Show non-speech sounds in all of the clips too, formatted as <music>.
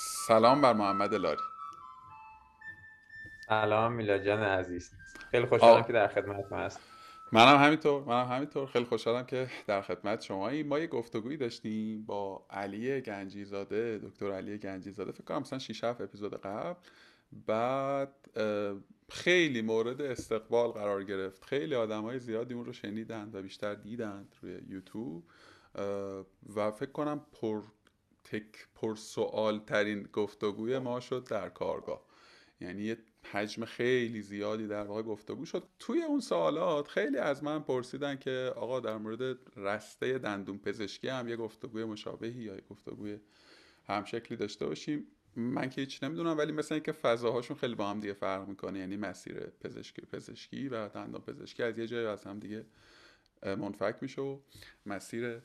سلام بر محمد لاری. سلام میلا جان عزیز. خیلی خوشحالم که در خدمت هست منم همینطور منم همینطور. خیلی خوشحالم که در خدمت شما ما یه گفتگویی داشتیم با علی گنجیزاده دکتر علی گنجیزاده. فکر کنم مثلا 6 7 اپیزود قبل. بعد خیلی مورد استقبال قرار گرفت. خیلی آدم های زیادی اون رو شنیدند و بیشتر دیدند روی یوتیوب. و فکر کنم پر تک پر سوال ترین گفتگوی ما شد در کارگاه. یعنی یه حجم خیلی زیادی در واقع گفتگو شد. توی اون سوالات خیلی از من پرسیدن که آقا در مورد رسته دندون پزشکی هم یه گفتگوی مشابهی یا یه گفتگوی همشکلی داشته باشیم. من که هیچ نمی‌دونم ولی مثل اینکه فضاهاشون خیلی با هم دیگه فرق می‌کنه. یعنی مسیر پزشکی پزشکی و دندان پزشکی از یه جای از هم دیگه منفک میشه و مسیر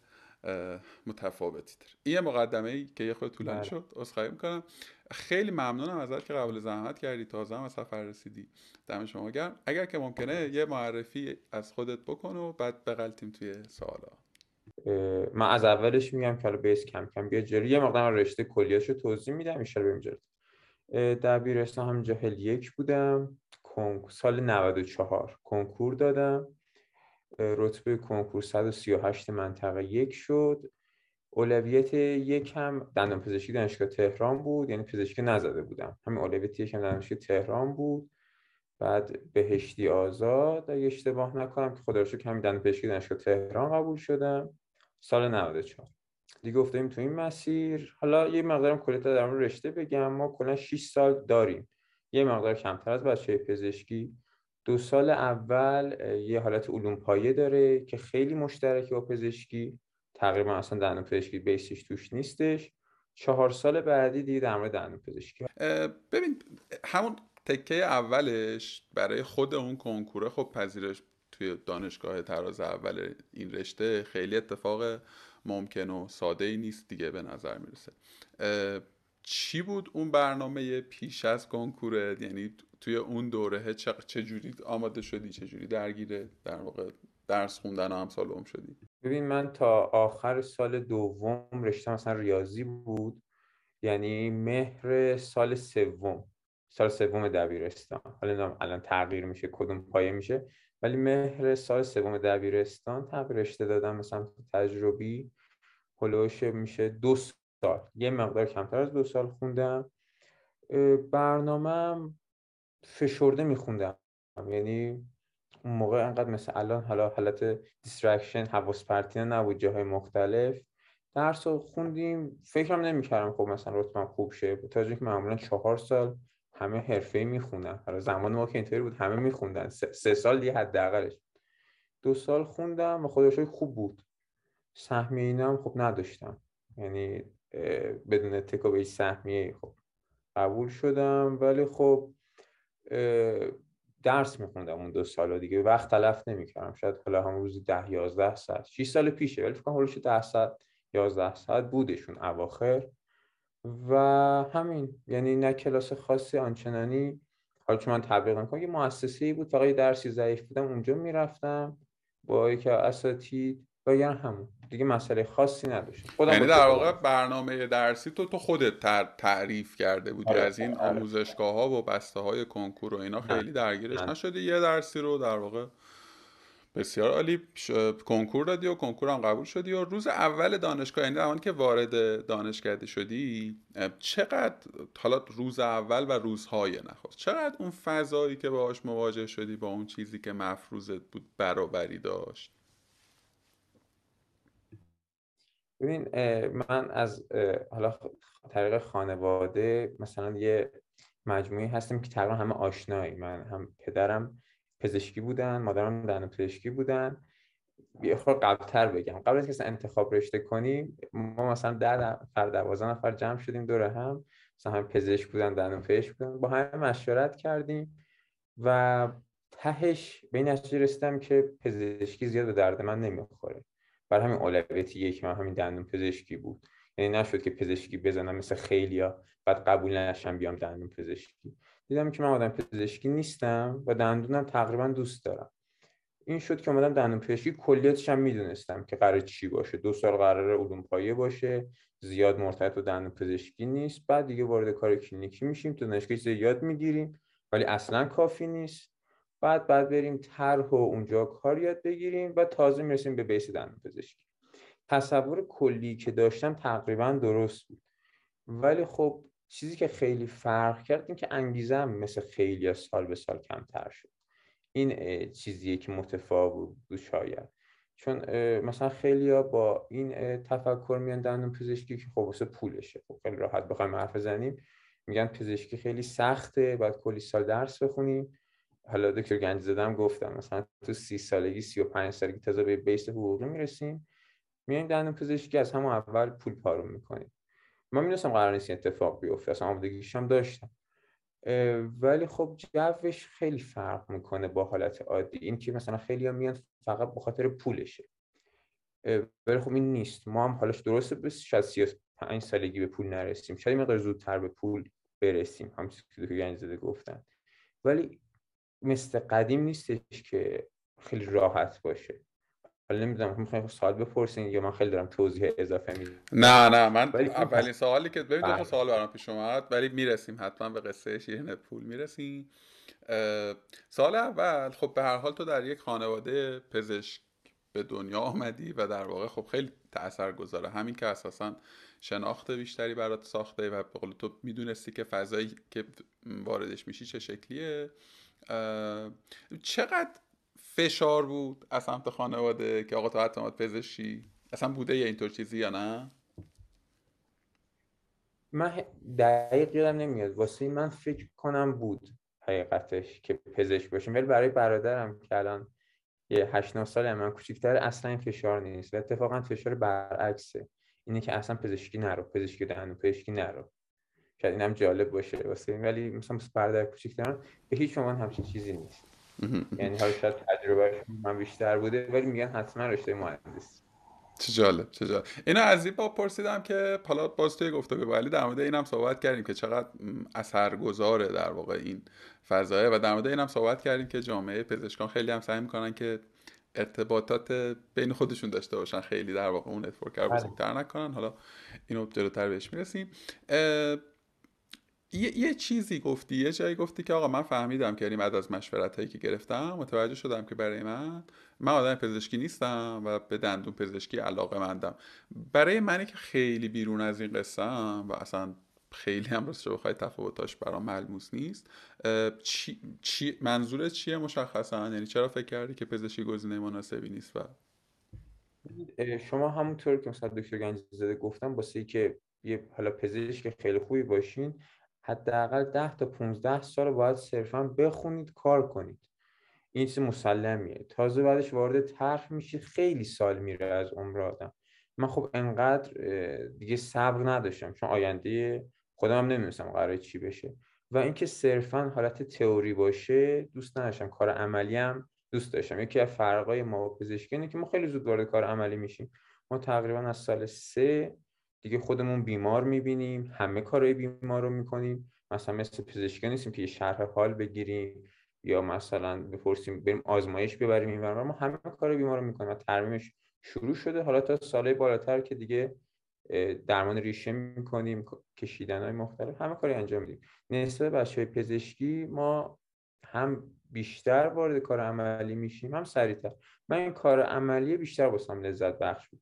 متفاوتی داره این یه مقدمه ای که یه خود طولانی بله. شد عذرخواهی می‌کنم. خیلی ممنونم ازت که قبل زحمت کردی. تازه هم سفر رسیدی. دم شما گرم. اگر که ممکنه یه معرفی از خودت بکن و بعد بغلتیم توی سوالا. من از اولش میگم که بیس کم کم بیا جلو. یه مقدار رشته کلیاشو توضیح میدم. ایشالا بریم جلو دبیرستان هم جهل یک بودم سال 94 کنکور دادم. رتبه کنکور 138 منطقه یک شد. اولویت یک هم دندان پزشکی دانشگاه تهران بود یعنی پزشکی نزده بودم. همین اولویت یک هم دانشگاه تهران بود. بعد بهشتی آزاد اگه اشتباه نکنم که خدا رو همین دندان پزشکی دانشگاه تهران قبول شدم. سال 94 دیگه افتادیم تو این مسیر. حالا یه مقدارم کلیتا در رشته بگم. ما کلا 6 سال داریم. یه مقدار کمتر از بچه پزشکی. دو سال اول یه حالت علوم پایه داره که خیلی مشترکه با پزشکی. تقریبا اصلا دندون پزشکی بیسش توش نیستش. چهار سال بعدی دیگه در مورد دندون پزشکی. ببین همون تکه اولش برای خود اون کنکوره خب پذیرش توی دانشگاه تراز اول این رشته خیلی اتفاق ممکن و ساده ای نیست دیگه به نظر می‌رسه. چی بود اون برنامه پیش از کنکوره؟ یعنی توی اون دوره چه جوری آماده شدی؟ چه جوری درگیر در واقع درس خوندن هم سال هم شدی؟ ببین من تا آخر سال دوم رشته مثلا ریاضی بود. یعنی مهر سال سوم. سال سوم دبیرستان. حالا الان تغییر میشه کدوم پایه میشه. ولی مهر سال سوم دبیرستان تغییر رشته دادم مثلا تجربی. حول‌وحوش میشه دو سال. یه مقدار کمتر از دو سال خوندم. برنامه فشرده میخوندم. یعنی اون موقع انقدر مثل الان حالا حالت distraction حواس پرتی اینا نبود جاهای مختلف. درس رو خوندیم. فکرم نمی‌کردم خب مثلا رتبم خوب شه. تا که معمولا چهار سال همه حرفه میخوندن. حالا زمان ما که اینطوری بود همه میخوندن. سه سال یه حداقلش. دو سال خوندم و خودش خوب بود. اینا هم خب نداشتم. یعنی بدون تکو به سهمیه خب قبول شدم. ولی خب درس میخوندم اون دو سال دیگه. وقت تلف نمی‌کردم. شاید حالا هم روزی ده یازده ساعت. 6 سال پیشه. ولی فکر کنم حالش ده ساعت یازده ساعت بودشون اواخر. و همین. یعنی نه کلاس خاصی آنچنانی. حالا چون من تبلیغ نکنم یه مؤسسه بود. فقط درسی ضعیف بودم. اونجا می‌رفتم. با یکی اساتید. یعنی همون دیگه مسئله خاصی نداشت یعنی در واقع برنامه درسی تو تو خودت تعریف کرده بودی آره. از این آره. آموزشگاه ها و بسته های کنکور و اینا. خیلی درگیرش نشدی یه درسی رو در واقع بسیار عالی کنکور دادی و کنکور هم قبول شدی و روز اول دانشگاه یعنی زمانی که وارد دانشکده شدی چقدر حالا روز اول و روزهای نخواست چقدر اون فضایی که باهاش مواجه شدی با اون چیزی که مفروضت بود برابری داشت؟ ببین من از حالا طریق خانواده مثلا یه مجموعی هستیم که تقریبا همه آشنایی. من هم پدرم پزشکی بودن مادرم دندان پزشکی بودن. یه خور قبلتر بگم. قبل از که انتخاب رشته کنیم ما مثلا ده نفر دوازده نفر جمع شدیم دوره هم. مثلا هم پزشک بودن دندان پزشک بودن. با همه مشورت کردیم و تهش به این نتیجه رسیدم که پزشکی زیاد به درد من نمی‌خوره. بر همین اولویت یک من همین دندون پزشکی بود. یعنی نشد که پزشکی بزنم مثل خیلیا بعد قبول نشم بیام دندون پزشکی. دیدم که من آدم پزشکی نیستم و دندونم تقریبا دوست دارم. این شد که اومدم دندون پزشکی. کلیتش هم می‌دونستم که قرار چی باشه. دو سال قرار علوم پایه باشه. زیاد مرتبط با دندون پزشکی نیست. بعد دیگه وارد کار کلینیکی میشیم. تو دانشگاه چیز یاد می‌گیریم. ولی اصلا کافی نیست. بعد بعد بریم طرح و اونجا کار یاد بگیریم و تازه می‌رسیم به بیس دندون پزشکی. تصور کلی که داشتم تقریبا درست بود. ولی خب چیزی که خیلی فرق کرد این که انگیزم مثل خیلی سال به سال کمتر شد. این چیزیه که متفاوت بود شاید. چون مثلا خیلی ها با این تفکر میان دندون پزشکی که خب واسه پولشه. خب خیلی راحت بخوایم حرف بزنیم. میگن پزشکی خیلی سخته بعد کلی سال درس بخونیم. حالا دکتر گنج زدم گفتم مثلا تو سی سالگی سی و پنج سالگی تازه به بیس حقوقی می‌رسیم میایم دندون پزشکی از همون اول پول پارو می‌کنیم. من می‌دونستم قرار نیست اتفاق بیفته اصلا آمادگیش هم داشتم ولی خب جوش خیلی فرق می‌کنه با حالت عادی. این که مثلا خیلی هم میان فقط به خاطر پولشه. ولی خب این نیست. ما هم حالش درسته بس شاید 35 سالگی به پول نرسیم. شاید مقدار زودتر به پول برسیم. هم چیزی که گنج زده گفتن. ولی مثل قدیم نیستش که خیلی راحت باشه. حالا نمی‌دونم می‌خوایم سوال بپرسین یا من خیلی دارم توضیح اضافه میدم؟ نه نه من اولین سوالی که ببین دو بله. سوال برام پیش اومد ولی می‌رسیم حتما به قصه شیرین پول می‌رسیم. سال اول خب به هر حال تو در یک خانواده پزشک به دنیا آمدی و در واقع خب خیلی تأثیر گذاره. همین که اساسا شناخت بیشتری برات ساخته و به قول تو می‌دونستی که فضایی که واردش میشی چه شکلیه. چقدر فشار بود از سمت خانواده که آقا تو اعتماد پزشکی؟ اصلا بوده یه اینطور چیزی یا نه؟ من دقیق یادم نمیاد. واسه من فکر کنم بود حقیقتش که پزشک باشیم ولی برای برادرم که الان یه هشت 9 سال من کوچیک‌تر اصلا این فشار نیست. و اتفاقا فشار برعکسه. اینه که اصلا پزشکی نرو. پزشکی دهنو پزشکی نرو. شاید اینم جالب باشه واسه ولی مثلا برادر کوچیک‌ترم به هیچ عنوان همچین چیزی نیست. یعنی حالا شاید تجربه من بیشتر بوده ولی میگن حتما رشته مهندسی. چه جالب چه جالب. اینو از این با پرسیدم که حالا باز توی گفتگو ولی در مورد اینم صحبت کردیم که چقدر اثرگذاره در واقع این فضایه و در مورد اینم صحبت کردیم که جامعه پزشکان خیلی هم سعی می‌کنن که ارتباطات بین خودشون داشته باشن خیلی در واقع اون نتورک رو بله. بزرگتر نکنن. حالا اینو جلوتر بهش می‌رسیم. یه،, یه چیزی گفتی یه جایی گفتی که آقا من فهمیدم که یعنی بعد از مشورت هایی که گرفتم متوجه شدم که برای من من آدم پزشکی نیستم و به دندون پزشکی علاقه مندم. برای منی که خیلی بیرون از این قصه و اصلا خیلی هم راستش بخوای تفاوتاش برام ملموس نیست چی, چی منظور چیه مشخصا؟ یعنی چرا فکر کردی که پزشکی گزینه مناسبی نیست و شما همونطور که مثلا دکتر گنجی زده گفتم واسه که یه حالا پزشک خیلی خوبی باشین حداقل 10 تا 15 سال باید صرفا بخونید کار کنید. این چیز مسلمیه. تازه بعدش وارد طرح میشید خیلی سال میره از عمر آدم. من خب انقدر دیگه صبر نداشتم چون آینده خودم هم نمی‌دونستم قرار چی بشه. و اینکه صرفا حالت تئوری باشه دوست نداشتم. کار عملی هم دوست داشتم. یکی از فرقای ما با پزشکی اینه که ما خیلی زود وارد کار عملی میشیم. ما تقریبا از سال سه دیگه خودمون بیمار می‌بینیم همه کارهای بیمار رو می‌کنیم. مثلا مثل پزشکی نیستیم که یه شرح حال بگیریم یا مثلا بپرسیم بریم آزمایش ببریم این ما همه کار بیمار رو می‌کنیم و ترمیمش شروع شده. حالا تا ساله بالاتر که دیگه درمان ریشه می‌کنیم کشیدن های مختلف همه کاری انجام میدیم. نسبت بچه های پزشکی ما هم بیشتر وارد کار عملی میشیم هم سریعتر. من این کار عملی بیشتر باسم لذت بخش بود.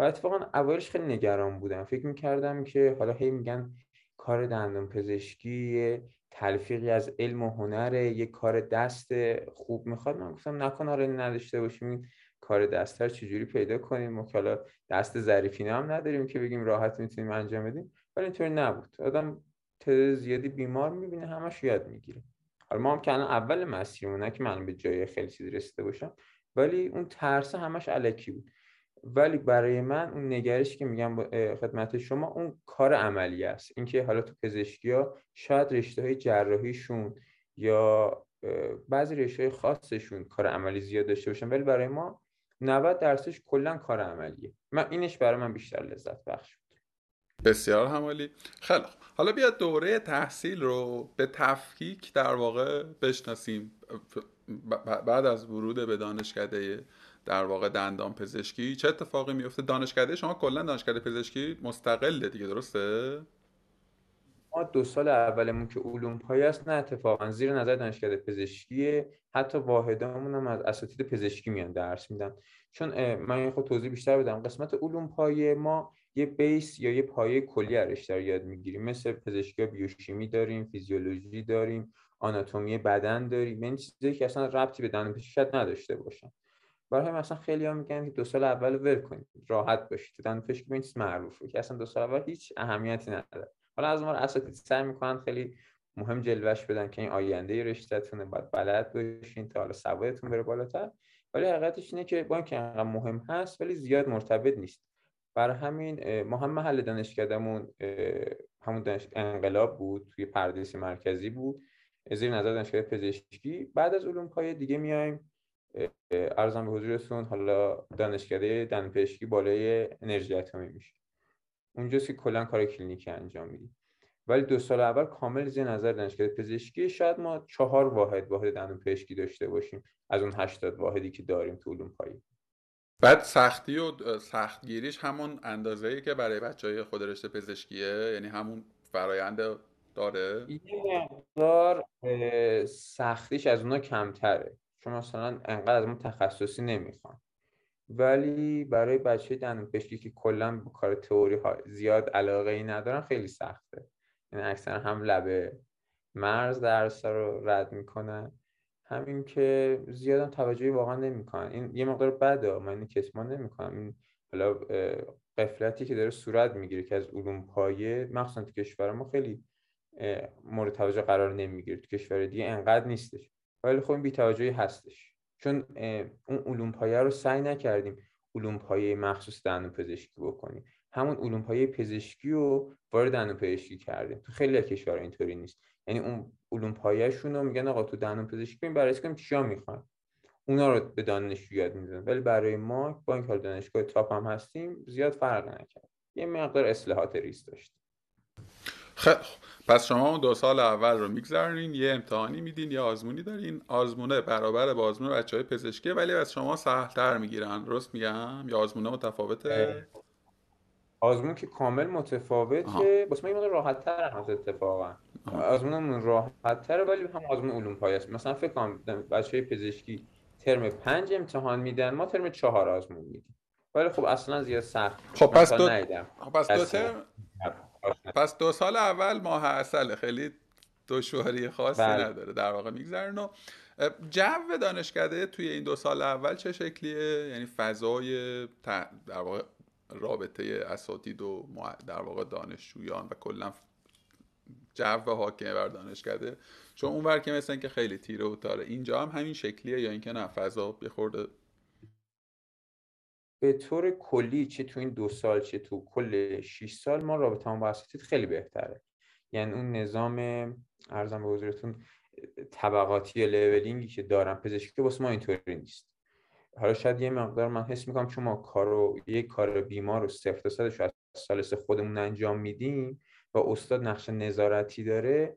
و اتفاقا اولش خیلی نگران بودم. فکر می‌کردم که حالا هی میگن کار دندان پزشکی تلفیقی از علم و هنر یک کار دست خوب می‌خواد. من گفتم نکن آره نداشته باشیم کار دستر چجوری پیدا کنیم؟ ما حالا دست ظریفینه هم نداریم که بگیم راحت می‌تونیم انجام بدیم. ولی اینطوری نبود. آدم تعداد زیادی بیمار می‌بینه همش یاد می‌گیره. حالا ما هم که الان اول مسیرمون که من به جای خیلی چیزی رسیده باشم ولی اون ترس همش علکی بود. ولی برای من اون نگرش که میگم خدمت شما اون کار عملی است. اینکه حالا تو پزشکی ها شاید رشته های جراحیشون یا بعضی رشته های خاصشون کار عملی زیاد داشته باشن ولی برای ما 90 درصدش کلا کار عملیه. من اینش برای من بیشتر لذت بخش بود. بسیار همالی. خیلی حالا بیاد دوره تحصیل رو به تفکیک در واقع بشناسیم. بعد از ورود به دانشکده در واقع دندان پزشکی. چه اتفاقی میفته دانشکده؟ شما کلا دانشکده پزشکی مستقله دیگه درسته؟ ما دو سال اولمون که علوم پایه است نه اتفاقا. زیر نظر دانشکده پزشکی حتی واحدامون هم از اساتید پزشکی میان درس میدن. چون من خود توضیح بیشتر بدم. قسمت علوم پایه ما یه بیس یا یه پایه کلی رشته یاد می‌گیریم. مثل پزشکی بیوشیمی داریم فیزیولوژی داریم آناتومی بدن داریم. این چیزایی که اصلا ربطی به دندان پزشکی نداشته باشن. برای همین اصلا خیلی ها میگن که دو سال اول ول کنید راحت باشید. دندان پزشکی به این چیز معروفه که اصلا دو سال اول هیچ اهمیتی نداره. حالا از ما اساتید سعی می‌کنن خیلی مهم جلوش بدن که این آینده رشتهتونه باید بلد باشین تا حالا سوادتون بره بالاتر. ولی حقیقتش اینه که با اینکه انقدر مهم هست ولی زیاد مرتبط نیست. برای همین ما هم محل دانشکدهمون همون دانش انقلاب بود توی پردیس مرکزی بود زیر نظر دانشکده پزشکی. بعد از علوم پایه دیگه میایم ارزم به حضورتون حالا دانشکده دندان پزشکی بالای انرژی اتمی میشه. اونجاست که کلا کار کلینیکی انجام میدیم. ولی دو سال اول کامل زیر نظر دانشکده پزشکی شاید ما چهار واحد واحد دندون پزشکی داشته باشیم از اون 80 واحدی که داریم تو علوم پایه بعد سختی و سختگیریش همون اندازه‌ای که برای بچه های خود رشته پزشکیه؟ یعنی همون فرایند داره؟ یه مقدار سختیش از اونا کمتره. چون مثلا انقدر از ما تخصصی نمی‌خوان. ولی برای بچه دندون پزشکی که کلا به کار تئوری ها زیاد علاقه ای ندارن خیلی سخته. یعنی اکثر هم لبه مرز درس رو رد می‌کنن. همین که زیاد توجهی واقعا نمی‌کنن. این یه مقدار بده من کتمان نمی‌کنم. این حالا قفلتی که داره صورت می‌گیره که از علوم پایه مخصوصا تو کشور ما خیلی مورد توجه قرار نمی‌گیره. تو کشور دیگه انقدر نیستش. ولی خب این بی‌توجهی هستش. چون اون علوم پایه رو سعی نکردیم علوم پایه مخصوص دندون پزشکی بکنیم. همون علوم پایه پزشکی رو وارد دندون پزشکی کردیم. تو خیلی از کشورها اینطوری نیست. یعنی اون علوم پایه‌شون رو میگن آقا تو دندون پزشکی بریم بررسی کنیم؟ چیا می‌خوان؟ اونا رو به دانشجو یاد میدن. ولی برای ما با اینکه دانشگاه تاپ هم هستیم زیاد فرق نکرد. یه مقدار اصلاحات ریز داشت خب پس شما اون دو سال اول رو میگذرونین یه امتحانی میدین یه آزمونی دارین. آزمونه برابر با آزمون بچه های پزشکی ولی از شما سهلتر می‌گیرن. درست میگم؟ یا آزمونه متفاوته؟ آزمون که کامل متفاوته. بس من این راحت تر هست اتفاقا. آزمونمون راحت تره ولی هم آزمون علوم پایه مثلا فکر کنم بچه پزشکی ترم پنج امتحان میدن ما ترم چهار آزمون میدیم. ولی خب اصلا زیاد سخت. خب پس دو خب پس دو ترم پس دو سال اول ماه اصله خیلی دشواری خاصی بله. نداره در واقع میگذرن و جو دانشکده توی این دو سال اول چه شکلیه؟ یعنی فضای در واقع رابطه اساتید و در واقع دانشجویان و کلا جو حاکمه بر دانشکده. چون اون که مثل که خیلی تیره و تاره. اینجا هم همین شکلیه یا اینکه نه فضا بخورده به طور کلی چه تو این دو سال چه تو کل 6 سال ما رابطه با اساتید خیلی بهتره. یعنی اون نظام ارزم به حضورتون طبقاتی لولینگی که دارم پزشکی واسه ما اینطوری نیست. حالا شاید یه مقدار من حس می‌کنم چون ما کارو یک کار بیمار رو صفر تا از سال سه خودمون انجام میدیم و استاد نقش نظارتی داره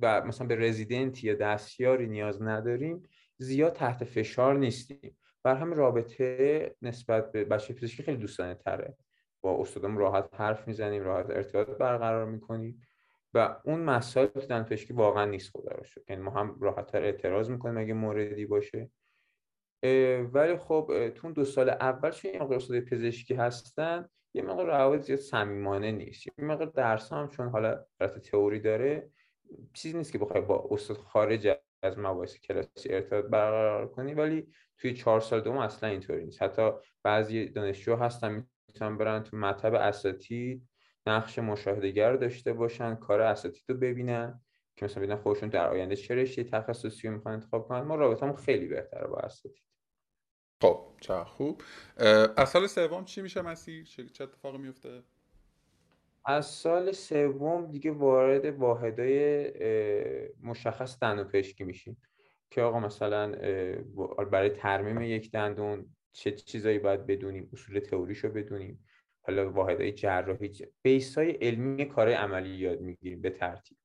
و مثلا به رزیدنت یا دستیاری نیاز نداریم زیاد تحت فشار نیستیم. بر همین رابطه نسبت به بچه پزشکی خیلی دوستانه تره. با استادم راحت حرف می‌زنیم راحت ارتباط برقرار می‌کنیم و اون مسائل تو دندان واقعا نیست خدا رو شد یعنی ما هم راحت تر اعتراض می‌کنیم اگه موردی باشه. ولی خب تو دو سال اول چون یه استاد پزشکی هستن یه مقدار روابط زیاد صمیمانه نیست. یه مقدار درس هم چون حالا حالت تئوری داره چیزی نیست که بخوای با استاد خارج از مباحث کلاسی ارتباط برقرار کنی ولی توی چهار سال دوم اصلا اینطوری نیست. حتی بعضی دانشجو هستن می‌تونن برن تو مطب اساتید نقش مشاهدهگر داشته باشن کار اساتید رو ببینن که مثلا ببینن خودشون در آینده چه رشته تخصصی رو می‌خوان انتخاب کنن. ما رابطمون خیلی بهتره با اساتید. خب چه خوب. سال سوم چی میشه مسیر؟ چه اتفاقی میفته از سال سوم دیگه وارد واحدای مشخص دندون پزشکی میشیم که آقا مثلا برای ترمیم یک دندون چه چیزایی باید بدونیم؟ اصول تئوریشو بدونیم. حالا واحدهای جراحی بیس های علمی کار عملی یاد می‌گیریم به ترتیب.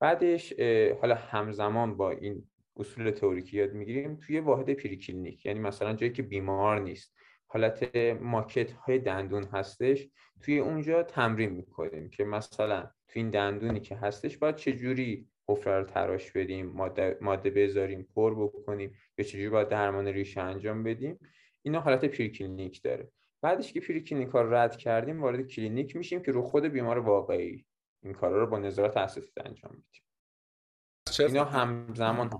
بعدش حالا همزمان با این اصول تئوریکی یاد می‌گیریم توی واحد preclinic یعنی مثلا جایی که بیمار نیست. حالت ماکت های دندون هستش توی اونجا تمرین می‌کنیم که مثلا توی این دندونی که هستش باید چجوری حفره رو تراش بدیم ماده, ماده بذاریم پر بکنیم یا چجوری باید درمان ریشه انجام بدیم. اینا حالت preclinic داره. بعدش که preclinic ها رد کردیم وارد کلینیک میشیم که رو خود بیمار واقعی این کارا رو با نظارت اساسی انجام میدیم اینا همزمان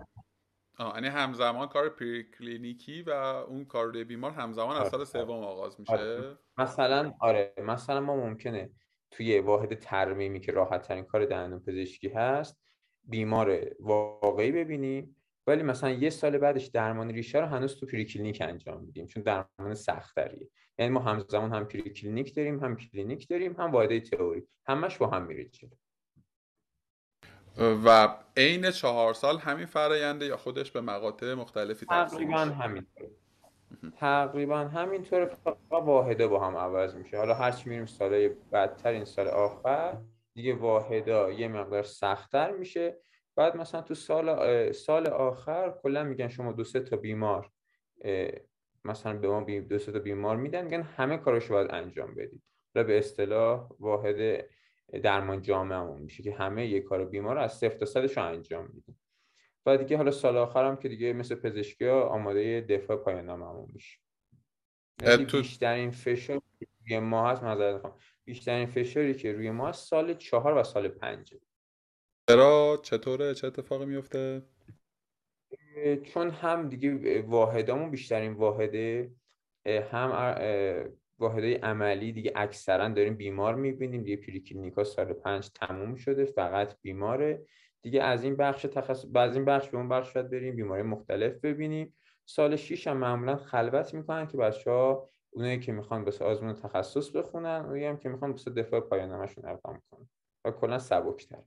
یعنی همزمان کار preclinic ی و اون کار روی بیمار همزمان از سال سوم آغاز میشه. آره. مثلا آره مثلا ما ممکنه توی واحد ترمیمی که راحت ترین کار دندون پزشکی هست بیمار واقعی ببینیم ولی مثلا یه سال بعدش درمان ریشه رو هنوز تو preclinic انجام میدیم چون درمان سختریه یعنی ما همزمان هم preclinic داریم هم کلینیک داریم هم واحد تئوری. همش با هم میره و عین چهار سال همین فراینده یا خودش به مقاطع مختلفی تقریبا همینطور. تقریبا همینطور فقط واحده با هم عوض میشه. حالا هرچی میریم سال بالاتر این سال آخر. دیگه واحدا یه مقدار سختتر میشه. بعد مثلا تو سال سال آخر کلا میگن شما دو سه تا بیمار مثلا به ما دو سه تا بیمار میدن. میگن همه کاراشو باید انجام بدید. حالا به اصطلاح واحد درمان جامعمون میشه که همه یه کار بیمار از صفر تا صدش رو انجام میدیم و دیگه حالا سال آخرم که دیگه مثل پزشکی ها آماده دفاع پایان ناممون میشه. یعنی بیشترین فشار روی ما هست معذرت بیشترین فشاری که روی ما سال چهار و سال پنجه چرا؟ چطوره؟ چه اتفاقی میفته چون هم دیگه واحدامون بیشترین واحده هم واحدهای عملی دیگه اکثرا داریم بیمار می‌بینیم. دیگه پریکلینیکا سال پنج تموم شده فقط بیماره. دیگه از این بخش تخصص بعض این بخش به اون بخش شاید بریم بیماری مختلف ببینیم. سال 6 هم معمولا خلوت می‌کنن که بچه اونایی که می‌خوان به آزمون تخصص بخونن اونایی هم که می‌خوان به دفاع پایان نامشون اقدام کنن. و کلا سبکتر.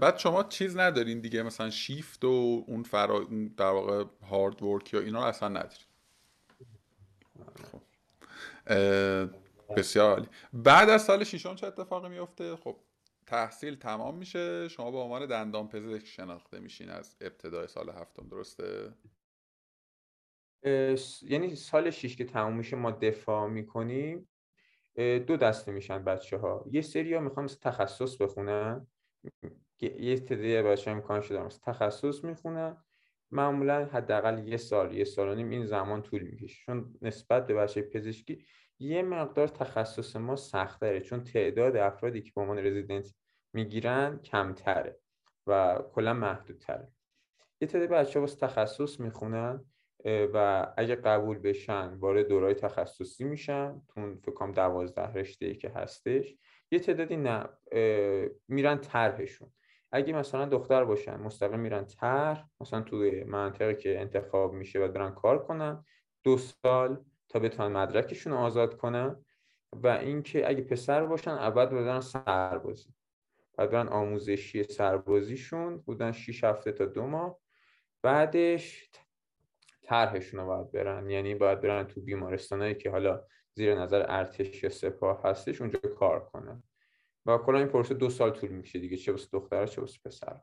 بعد شما چیز ندارین دیگه؟ مثلا شیفت و اون فرا در واقع هارد ورک یا اینا رو اصلا ندارین. بسیار عالی. بعد از سال ششم چه اتفاقی میفته؟ خب تحصیل تمام میشه. شما به عنوان دندان پزشک شناخته میشین از ابتدای سال هفتم درسته؟ یعنی سال شش که تمام میشه ما دفاع می‌کنیم دو دسته میشن بچه ها یه سری ها می‌خوان تخصص بخونن. یه تعدادی بچه امکان شده تخصص می‌خونن. معمولا حداقل یه سال یه سال و نیم این زمان طول می‌کشه. چون نسبت به بچه پزشکی یه مقدار تخصص ما سختره چون تعداد افرادی که به عنوان رزیدنت می‌گیرن کمتره و کلا محدودتره. یه تعداد بچه واسه تخصص می‌خونن و اگه قبول بشن وارد دورای تخصصی میشن تو فکر کنم دوازده رشته که هستش. یه تعدادی نه میرن طرحشون. اگه مثلا دختر باشن مستقیم میرن تر مثلا توی منطقه که انتخاب میشه و برن کار کنن دو سال تا بتونن مدرکشون رو آزاد کنن و اینکه اگه پسر باشن اول بدن سربازی. بعد برن آموزشی سربازیشون بودن 6 هفته تا دو ماه. بعدش طرحشون رو باید برن. یعنی باید برن تو بیمارستانهایی که حالا زیر نظر ارتش یا سپاه هستش اونجا کار کنن. و کلا این پروسه دو سال طول میشه دیگه چه واسه دختر چه واسه پسر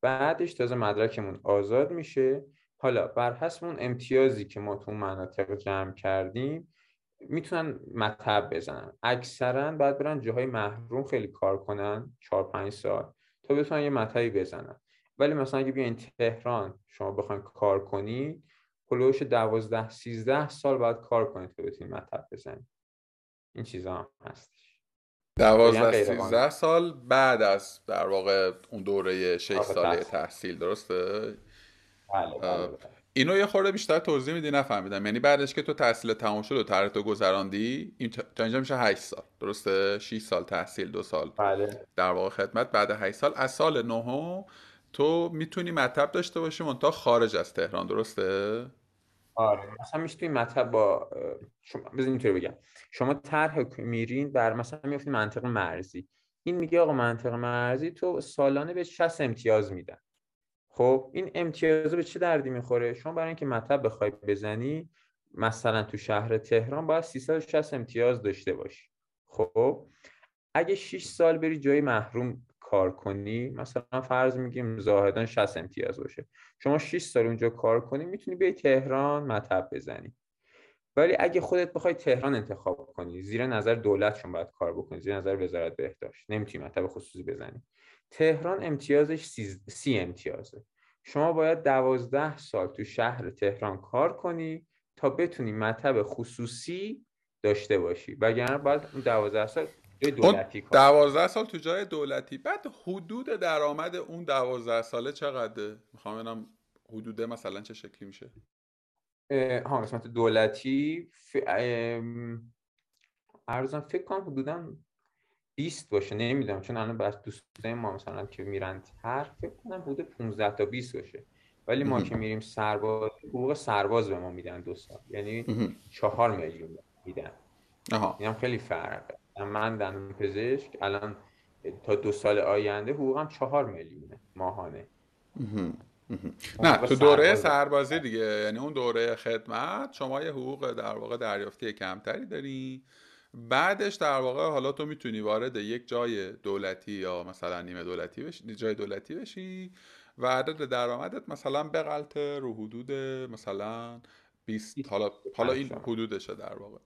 بعدش تازه مدرکمون آزاد میشه. حالا بر حسب اون امتیازی که ما تو مناطق جمع کردیم می‌تونن مطب بزنن. اکثرا بعد برن جاهای محروم خیلی کار کنن چهار پنج سال تا بتونن یه مطبی بزنن. ولی مثلا اگه بیاین تهران شما بخواین کار کنید هلوش دوازده سیزده سال باید کار کنید تا بتونید مطب بزنید این چیزا هم هست دوازده سیزده سال بعد از در واقع اون دوره 6 ساله تحصیل درسته؟ بله, بله،, بله. اینو یه خورده بیشتر توضیح میدی؟ نفهمیدم. یعنی بعدش که تو تحصیل تمام شد و طرح تو گذراندی این تا اینجا میشه 8 سال. درسته؟ 6 سال تحصیل دو سال. بله. در واقع خدمت. بعد 8 سال. از سال نهم تو می‌تونی مطب داشته باشی منتها خارج از تهران. درسته؟ آره. مثلا میشه توی مطب با شما بزنین اینطوری بگم. شما طرح میرین بر مثلا میفتین منطق مرزی. این میگه آقا منطق مرزی تو سالانه به 60 امتیاز میدن. خب این امتیاز به چه دردی می‌خوره؟ شما برای اینکه مطب بخوای بزنی مثلا تو شهر تهران باید 360 امتیاز داشته باشی. خب اگه 6 سال بری جای محروم کار کنی مثلا فرض میگیم زاهدان 60 امتیاز باشه. شما 6 سال اونجا کار کنی می‌تونی به تهران مطب بزنی. ولی اگه خودت بخوای تهران انتخاب کنی زیر نظر دولت چون باید کار بکنی زیر نظر وزارت بهداشت. نمی‌تونی مطب خصوصی بزنی. تهران امتیازش سی, سی امتیازه. شما باید دوازده سال تو شهر تهران کار کنی تا بتونی مطب خصوصی داشته باشی. وگرنه باید اون دوازده سال دولتی کار دوازده سال تو جای دولتی. بعد حدود درآمد اون دوازده ساله چقدره؟ می‌خوام ببینم حدوده مثلا چه شکلی میشه. ها قسمت دولتی ف... ارزم فکر کنم حدودا 20 باشه نمی‌دونم چون الان بس دوستای ما مثلا که میرن تر فکر کنم حدود 15 تا 20 باشه. ولی ما که میریم سرباز حقوق سرباز به ما میدن دو سال. یعنی چهار میلیون میدن. آها. اینم خیلی فرقه. من دندون پزشک الان تا دو سال آینده حقوقم چهار میلیونه ماهانه. نه تو دوره سربازی دیگه یعنی اون دوره خدمت شما یه حقوق در واقع دریافتی کمتری داری. بعدش در واقع حالا تو می‌تونی وارد یک جای دولتی یا مثلا نیمه دولتی بشی جای دولتی بشی و عدد درآمدت مثلا بغلت رو حدود مثلا 20 حالا حالا این حدودشه در واقع.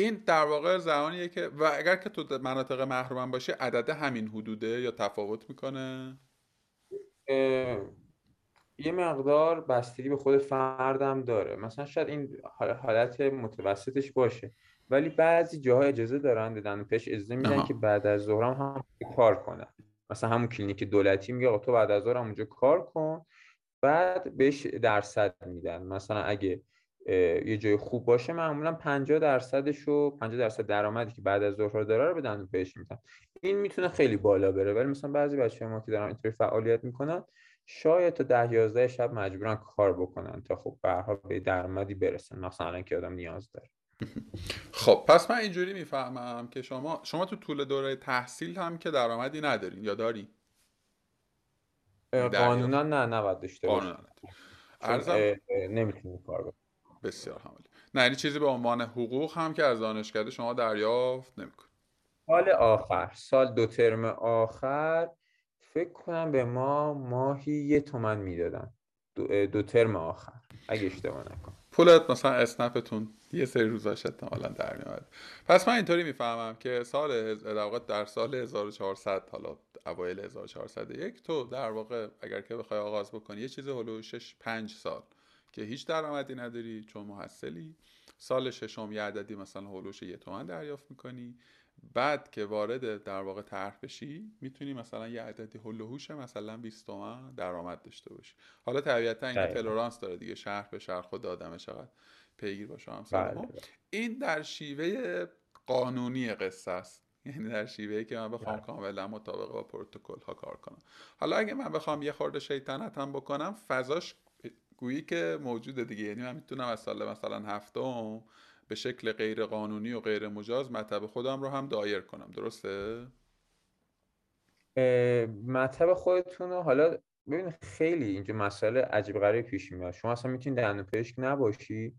این در واقع زمانیه که و اگر که تو مناطق محروم باشه عدد همین حدوده یا تفاوت می‌کنه؟ یه مقدار بستگی به خود فردم داره. مثلا شاید این حالت متوسطش باشه. ولی بعضی جاها اجازه دارن دادن پیش اجازه میدن که بعد از ظهرم هم کار کنن. مثلا همون کلینیک دولتی میگه تو بعد از ظهر اونجا کار کن. بعد بهش درصد میدن. مثلا اگه یه جای خوب باشه معمولا 50 درصدش رو 50 درصد درآمدی که بعد از ظهر داره رو بدن بهش میدن. این می‌تونه خیلی بالا بره ولی مثلا بعضی بچه ما که دارن اینطوری فعالیت می‌کنن شاید تا ده یازده شب مجبورن کار بکنن تا خب به به درآمدی برسن. مثلا الان که آدم نیاز داره. <laughs> خب پس من اینجوری می‌فهمم که شما شما تو طول دوره تحصیل هم که درآمدی ندارین یا داری قانونا نه نباید داشته ارزم نمی‌تونی کار بکنی بسیار حمالی نه یعنی چیزی به عنوان حقوق هم که از دانشکده شما دریافت نمیکن سال آخر سال دو ترم آخر فکر کنم به ما ماهی یه تومن می‌دادن. دو, دو ترم آخر اگه اشتباه نکنم. پولت مثلا اسنپتون یه سری روزاش احتمالا در میاد پس من اینطوری می‌فهمم که سال در واقع در سال 1400 حالا اوایل 1401 تو در واقع اگر که بخوای آغاز بکنی یه چیز هلوشش 5 سال که هیچ درآمدی نداری چون محصلی. سال ششم یه عددی مثلا هلوش یه تومن دریافت می‌کنی. بعد که وارد در واقع طرح بشی می‌تونی مثلا یه عددی هلوهوش مثلا 20 تومن درآمد داشته باشی. حالا طبیعتا این تلورانس داره دیگه شهر به شهر خود آدم چقدر پیگیر باشه هم بله. این در شیوه قانونی قصه است. <laughs> یعنی در شیوهی که من بخوام بله. کاملا مطابق با پروتکل ها کار کنم. حالا اگه من بخوام یه خورده شیطنت هم بکنم فضاش گویی که موجوده دیگه. یعنی من می‌تونم از سال مثلا هفتم به شکل غیر قانونی و غیر مجاز مطب خودم رو هم دایر کنم. درسته؟ مطب خودتون رو حالا ببین خیلی اینجا مسئله عجیب غریب پیش میاد. شما اصلا می‌تونید دندون پزشک نباشی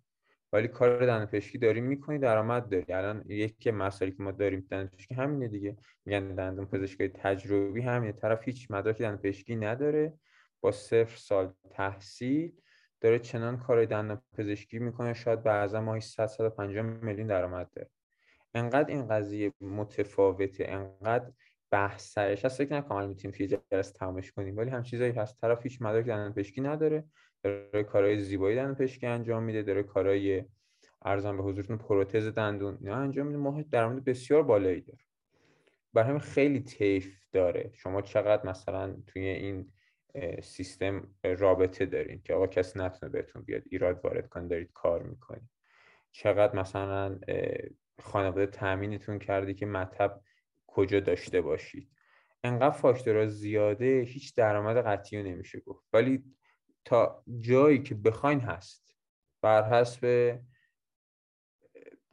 ولی کار دندون پزشکی داری می‌کنی درآمد داری. الان یکی مسائلی که ما داریم دندون پزشکی همینه دیگه. میگن دندون پزشکی تجربی همینه. طرف هیچ مدرک دندون پزشکی نداره. با صفر سال تحصیل داره چنان کار دندان پزشکی می‌کنه شاید بعضا ماهی 100 150 میلیون درآمد داره. انقدر این قضیه متفاوته انقدر بحث سرش هست. فکر نکنم می‌تونیم توی جلسه تمامش کنیم. ولی هم چیزایی هست. طرف هیچ مدرک دندان پزشکی نداره. داره کارهای زیبایی دندان پزشکی انجام میده. داره کارهای ارزان به حضورتون پروتز دندون نه انجام میده. ماه درآمد بسیار بالایی داره. برای همین خیلی طیف داره. شما چقدر مثلا توی این سیستم رابطه دارین که آقا کسی نتونه بهتون بیاد ایراد وارد کنه دارید کار می‌کنید. چقدر مثلا خانواده تامینتون کردی که مطب کجا داشته باشید؟ انقدر فاکتورها زیاده هیچ درآمد قطعی نمیشه گفت. ولی تا جایی که بخواین هست. بر حسب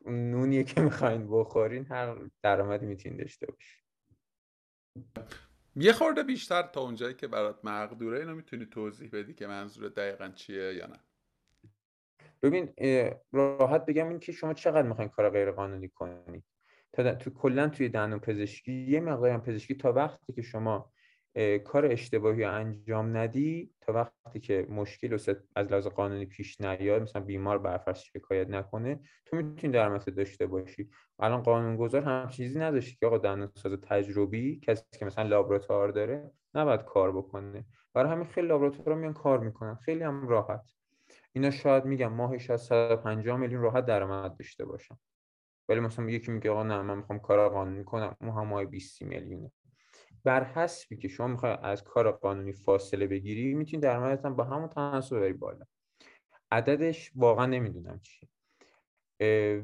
نونیه که می‌خواین بخورین هر درآمدی می‌تونین داشته باشید یه خورده بیشتر تا اونجایی که برات مقدوره اینو می‌تونی توضیح بدی که منظور دقیقا چیه یا نه. ببین راحت بگم این که شما چقدر می‌خواین کار غیر قانونی کنید. تا تو کلا توی دندون پزشکی یه مقداری پزشکی تا وقتی که شما کار اشتباهی انجام ندی تا وقتی که مشکل از لحاظ قانونی پیش نیاد مثلا بیمار برفرض شکایت نکنه تو می‌تونی درمت داشته باشی. الان قانونگذار هم چیزی نداشته که آقا دندونساز تجربی کسی که مثلا لابراتوار داره نباید کار بکنه. برای همین خیلی لابراتوارا میان کار می‌کنن. خیلی هم راحت. اینا شاید میگم ماهش از 150 میلیون راحت درآمد داشته باشن. ولی مثلا یکی میگه آقا نه من می‌خوام کار قانونی کنم. اون هم ماه 20 میلیونه. بر حسبی که شما می‌خوای از کار قانونی فاصله بگیری می‌تونی درآمدت با همون تناسب ببری بالا. عددش واقعا نمی‌دونم چیه.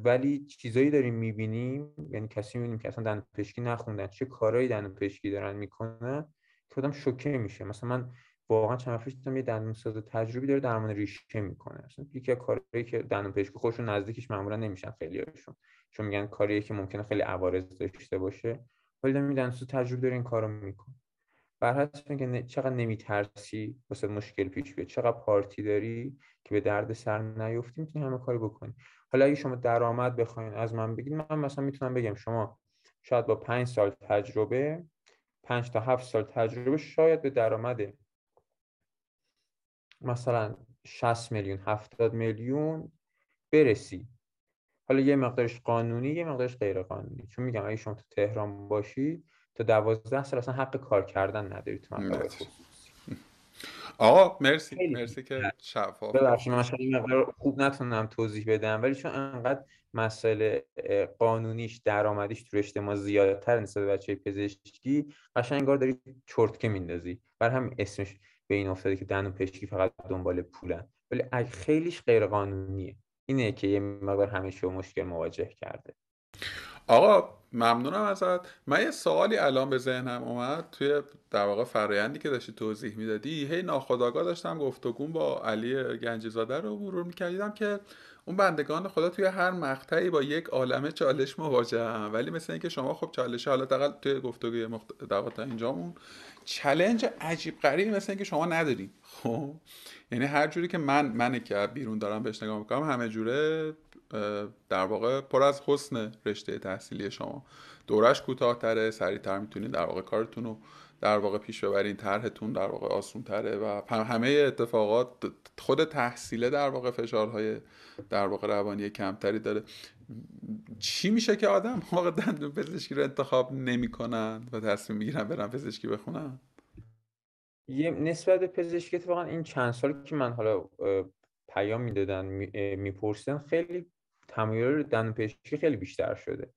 ولی چیزایی داریم می‌بینیم یعنی کسی می‌بینیم که اصلا دندون نخوندن چه کارهایی دندون دارن می‌کنن که آدم شوکه میشه. مثلا من واقعا چند وقت دیدم یه دندونساز تجربی داره درمان ریشه می‌کنه. اصلا یکی از کارهایی که دندون خودشون نزدیکش معمولا نمیشن خیلی هاشون چون میگن کاریه که ممکنه خیلی عوارض داشته باشه. ولی دارم سو تجربه داره این کارو می‌کنه. بر حسب اینکه چقدر نمیترسی واسه مشکل پیش بیاد چقدر پارتی داری که به درد سر نیفتی می‌تونی همه کاری بکنی. حالا اگه شما درآمد بخواین از من بگید من مثلا می‌تونم بگم شما شاید با پنج سال تجربه پنج تا هفت سال تجربه شاید به درآمد مثلا 60 میلیون 70 میلیون برسی. حالا یه مقدارش قانونی یه مقدارش غیر قانونی چون میگم اگه شما تو تهران باشی تا دوازده سال اصلا حق کار کردن نداری تو آقا مرسی. مرسی که شفاف ببخشید من مقدار خوب نتونم توضیح بدم ولی چون انقدر مسائل قانونیش درآمدیش تو رشته ما زیادتر نسبت به بچه پزشکی قشنگ انگار داری چرتکه میندازی. بر هم اسمش به این افتاده که دندون پزشکی فقط دنبال پولن. ولی خیلیش غیر قانونیه اینه که یه مقدار همیشه مشکل مواجه کرده. آقا ممنونم ازت. من یه سوالی الان به ذهنم اومد. توی در واقع فرایندی که داشتی توضیح می‌دادی هی ناخداگاه داشتم گفتگون با علی گنجیزاده رو مرور می‌کردم که اون بندگان خدا توی هر مقطعی با یک عالمه چالش مواجه هم ولی مثل اینکه شما خب چالش حالا دقیقا توی گفتگوی مخت... اینجامون چلنج عجیب غریبی مثل اینکه شما نداریم خب یعنی هر جوری که من من که بیرون دارم بهش نگاه می‌کنم همه جوره در واقع پر از حسن رشته تحصیلی شما. دورش کوتاهتره سریعتر می‌تونید در واقع کارتون رو در واقع پیش ببرین طرحتون در واقع آسون تره و همه اتفاقات خود تحصیله در واقع فشارهای در واقع روانی کمتری داره. چی میشه که آدم واقع دندون پزشکی رو انتخاب نمی‌کنن و تصمیم می‌گیرن برن پزشکی بخونن؟ یه نسبت به پزشکی اتفاقا این چند سال که من حالا پیام می‌دادن میپرسیدن خیلی تمایل دندون پزشکی خیلی بیشتر شده.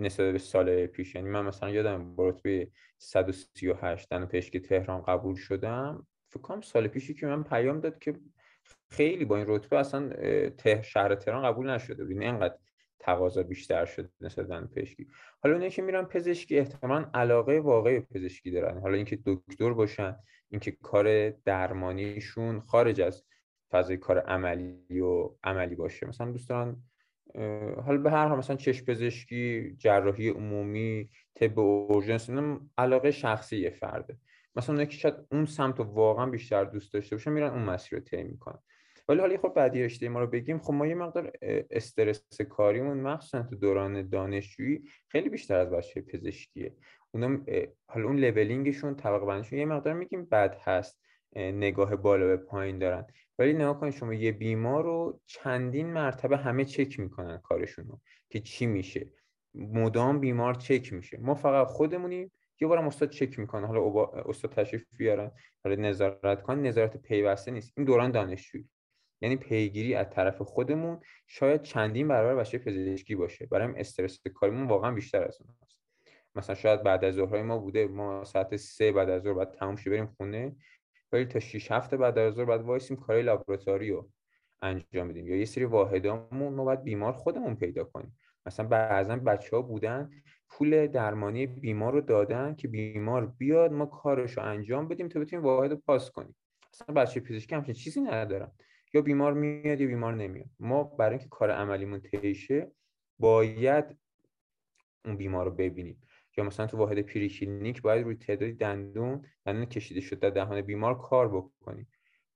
نسبت به سال پیش. یعنی من مثلا یادم با رتبه 138 دندون پزشکی تهران قبول شدم. فکر سال پیشی که من پیام داد که خیلی با این رتبه اصلا ته شهر تهران قبول نشده بود. اینقدر تقاضا بیشتر شده نسبت به پزشکی. حالا اونایی که میرن پزشکی احتمالاً علاقه واقعی پزشکی دارن. حالا اینکه دکتر باشن اینکه کار درمانیشون خارج از فضای کار عملی و عملی باشه. مثلا دوست دارن حالا به هر حال مثلا چشم پزشکی جراحی عمومی طب اورژنس علاقه شخصی فرده. مثلا اونایی که شاید اون سمت رو واقعا بیشتر دوست داشته باشن میرن اون مسیر رو طی می‌کنن. ولی حالا خب بعدی رشته ما رو بگیم. خب ما یه مقدار استرس کاریمون مخصوصا تو دوران دانشجویی خیلی بیشتر از بچه پزشکیه. اونا حالا اون لولینگشون طبقه بندیشون یه مقدار میگیم بد هست. نگاه بالا به پایین دارن. ولی نگاه کنید شما یه بیمار رو چندین مرتبه همه چک می‌کنن کارشون رو که چی میشه. مدام بیمار چک میشه. ما فقط خودمونیم. یه بارم استاد چک می‌کنه. حالا استاد تشریف بیارن. حالا نظارت کن. نظارت پیوسته نیست. این دوران دانشجویی یعنی پیگیری از طرف خودمون. شاید چندین برابر بچه پزشکی باشه. برای استرس کاریمون واقعا بیشتر از اون هست. مثلا شاید بعد از ظهرهای ما بوده. ما ساعت سه بعد از ظهر بعد تموم شه بریم خونه. ولی تا 6 هفته بعد از ظهر بعد وایسیم کارهای لابراتواری رو انجام بدیم. یا یه سری واحدامون ما باید بیمار خودمون پیدا کنیم. مثلا بعضا بچه ها بودن پول درمانی بیمار رو دادن که بیمار بیاد ما کارش رو انجام بدیم تا بتونیم واحد رو پاس کنیم. اصلا بچه پزشکی همچین چیزی ندارن. یا بیمار میاد یا بیمار نمیاد. ما برای اینکه کار عملیمون تیشه باید اون بیمار رو ببینیم. یا مثلا تو واحد پریکلینیک باید روی تعدادی دندون دندون کشیده شده در دهان بیمار کار بکنیم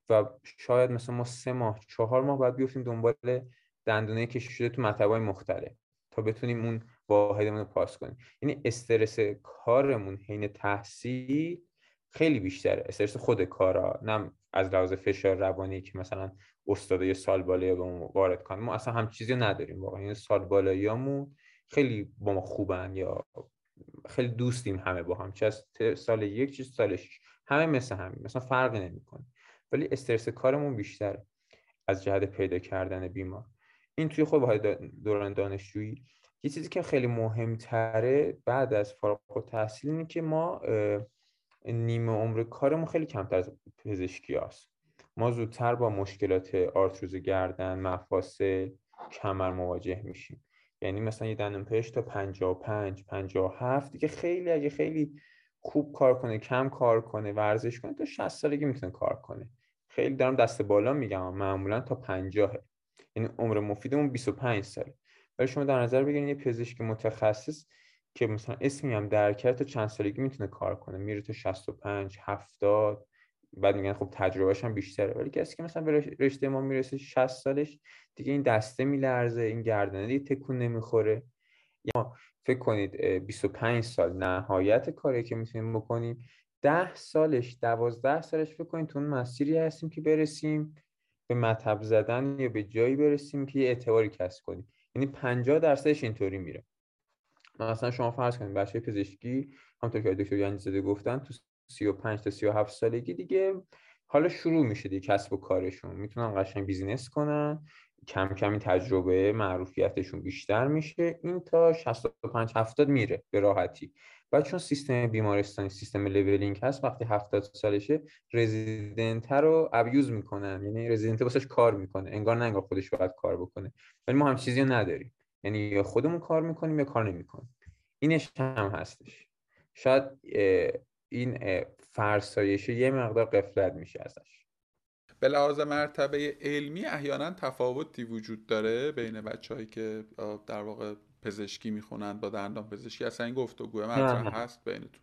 و شاید مثلا ما سه ماه چهار ماه باید بیفتیم دنبال دندونه کشیده شده تو مطبای مختلف تا بتونیم اون واحدمون رو پاس کنیم. یعنی استرس کارمون حین تحصیل خیلی بیشتره. استرس خود کارا نه از لحاظ فشار روانی که مثلا استاد یه سال بالایی به وارد کنه ما اصلا هم چیزی نداریم واقعا. یعنی سال بالاییامون خیلی با ما خوبن یا خیلی دوستیم همه با هم چه از سال یک چه سال شش. همه مثل همین مثلا فرقی نمی‌کنه. ولی استرس کارمون بیشتره از جهت پیدا کردن بیمار. این توی خود دوران دانشجویی. یه چیزی که خیلی مهمتره بعد از فارغ التحصیل اینه که ما نیمه عمر کارمون خیلی کمتر از پزشکی هست. ما زودتر با مشکلات آرتروز گردن مفاصل کمر مواجه میشیم. یعنی مثلا یه دندون پزشک تا 55 57 دیگه خیلی اگه خیلی خوب کار کنه کم کار کنه ورزش کنه تا 60 سالگی می‌تونه کار کنه. خیلی دارم دست بالا میگم معمولا تا 50 یعنی عمر مفیدمون 25 ساله. ولی شما در نظر بگیرید یه پزشک متخصص که مثلا اسمی هم در کرد تا چند سالگی می‌تونه کار کنه. میره تا 65 70 بعد میگن خب تجربهش هم بیشتره. ولی کسی که مثلا به رشته ما می‌رسه 60 سالش دیگه این دسته میلرزه این گردنه دیگه تکون نمی‌خوره. یا فکر کنید 25 سال نهایت کاری که می‌تونیم بکنیم. 10 سالش 12 سالش فکر کنید تو اون مسیری هستیم که برسیم به مطب زدن یا به جایی برسیم که یه اعتباری کسب کنیم. یعنی 50 درصدش اینطوری میره. مثلا شما فرض کنید بچه پزشکی همونطور که دکتر یعنی زده گفتن تو 35 تا 37 سالگی دیگه. حالا شروع میشه دیگه کسب و کارشون. می‌تونن قشنگ business کنن. کم کمی تجربه معروفیتشون بیشتر میشه. این تا 65 70 میره به راحتی. و چون سیستم بیمارستانی سیستم leveling هست وقتی 70 سالشه رزیدنت رو abuse می‌کنن. یعنی رزیدنت واسش کار می‌کنه. انگار نه انگار خودش باید کار بکنه. ولی ما هم چیزی رو نداریم. یعنی یا خودمون کار می‌کنیم یا کار نمی‌کنیم. اینش هم هستش. شاید این فرسایش یه مقدار قفلت میشه ازش. به لحاظ مرتبه علمی احیانا تفاوتی وجود داره بین بچههایی که در واقع پزشکی می‌خونند با دندان پزشکی. اصلا این گفتگو مطرح هست بینتون؟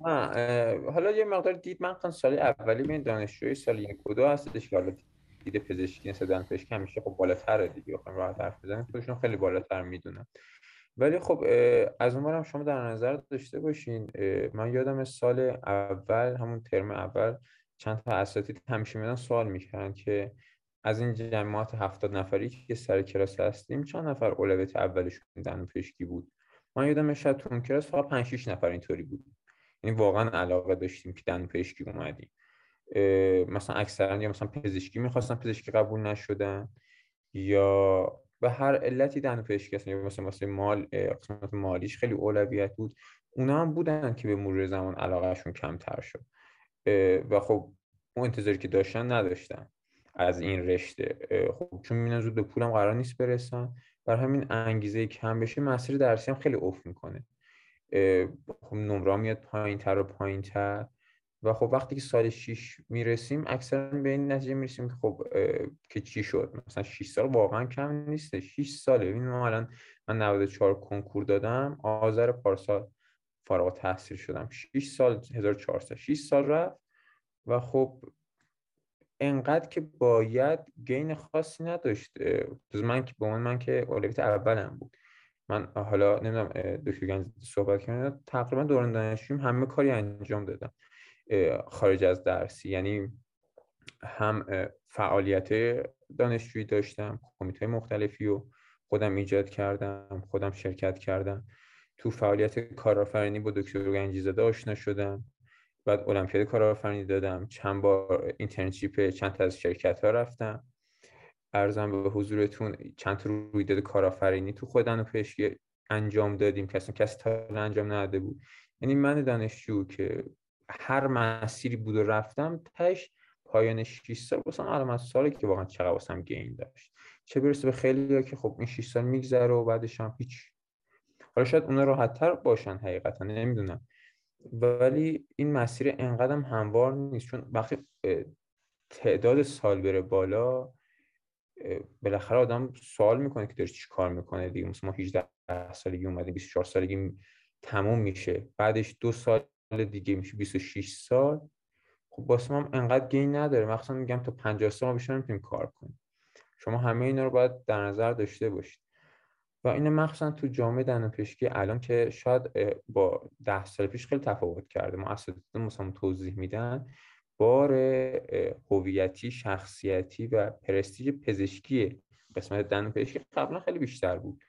نه حالا یه مقدار دید من سال اولی بین دانشجوی سال یک و دو هستش که حالا دید پزشکی دندان پزشکی همیشه خب بالاتره دیگه بخوایم راحت حرف بزنیم خودشون خیلی بالاتر می‌دونن. ولی خب از اون شما در نظر داشته باشین من یادم سال اول همون ترم اول چند تا اساتید همیشه میدن سوال می‌کردن که از این جماعت هفتاد نفری که سر کلاس هستیم چند نفر اولویت اولشون دندون پزشکی بود؟ من یادم شاید تو اون کلاس فقط 5 6 نفر اینطوری بود. یعنی واقعا علاقه داشتیم که دندون پزشکی اومدیم. مثلا اکثرا یا مثلا پزشکی می‌خواستن پزشکی قبول نشدن یا به هر علتی دندون پزشکی هستن یا مثلا مثلا مال قسمت مالیش خیلی اولویت بود. اونا هم بودن که به مرور زمان علاقهشون کمتر شد. و خب اون انتظاری که داشتن نداشتن از این رشته. خب چون می‌بینن زود به پولم قرار نیست برسن. بر همین انگیزه کم بشه مسیر درسی هم خیلی افت می‌کنه. خب نمره میاد پایین تر و پایین تر و خب وقتی که سال 6 می‌رسیم اکثرا به این نتیجه می‌رسیم که خب که چی شد؟ مثلا 6 سال واقعا کم نیست 6 ساله. این ما الان من 94 کنکور دادم آذر پارسال فارغ تحصیل شدم. 6 سال 1400 6 سال رفت و خب انقدر که باید گین خاصی نداشت من که به من من که اولویت اولم بود. من حالا نمی‌دونم دکتر گنج صحبت کردن تقریبا دوران دانشجویم همه کاری انجام دادم خارج از درسی. یعنی هم فعالیت دانشجویی داشتم کمیته مختلفی رو خودم ایجاد کردم خودم شرکت کردم. تو فعالیت کارآفرینی با دکتر گنجی زاده آشنا شدم. بعد المپیاد کارآفرینی دادم. چند بار اینترنشیپ چند تا از شرکت ها رفتم. ارزم به حضورتون چند تا رویداد کارآفرینی تو و پشکی انجام دادیم. کسی کسی تا انجام نداده بود. یعنی من دانشجو که هر مسیری بود و رفتم تش پایان 6 سال واسم علامت سالی که واقعا چقدر واسم گین داشت. چه برسه به خیلی ها که خب این 6 سال میگذره و بعدش هم هیچ. حالا شاید اونا راحت تر باشن حقیقتا نمی‌دونم. ولی این مسیر انقدرم هموار نیست چون وقتی تعداد سال بره بالا بالاخره آدم سوال می‌کنه که داره چی کار می‌کنه دیگه. مثلا ما 18 سالگی اومدیم 24 سالگی تموم میشه. بعدش دو سال دیگه میشه 26 سال. خب واسه ما انقدر گین نداره. مخصوصا میگم تا 50 سال ما بیشتر نمی‌تونیم کار کنیم. شما همه اینا رو باید در نظر داشته باشید. و این مخصوصا تو جامعه دندون پزشکی الان که شاید با ده سال پیش خیلی تفاوت کرده. ما اساتید مثلا توضیح میدن. بار هویتی شخصیتی و پرستیژ پزشکی قسمت دندون پزشکی قبلا خیلی بیشتر بود.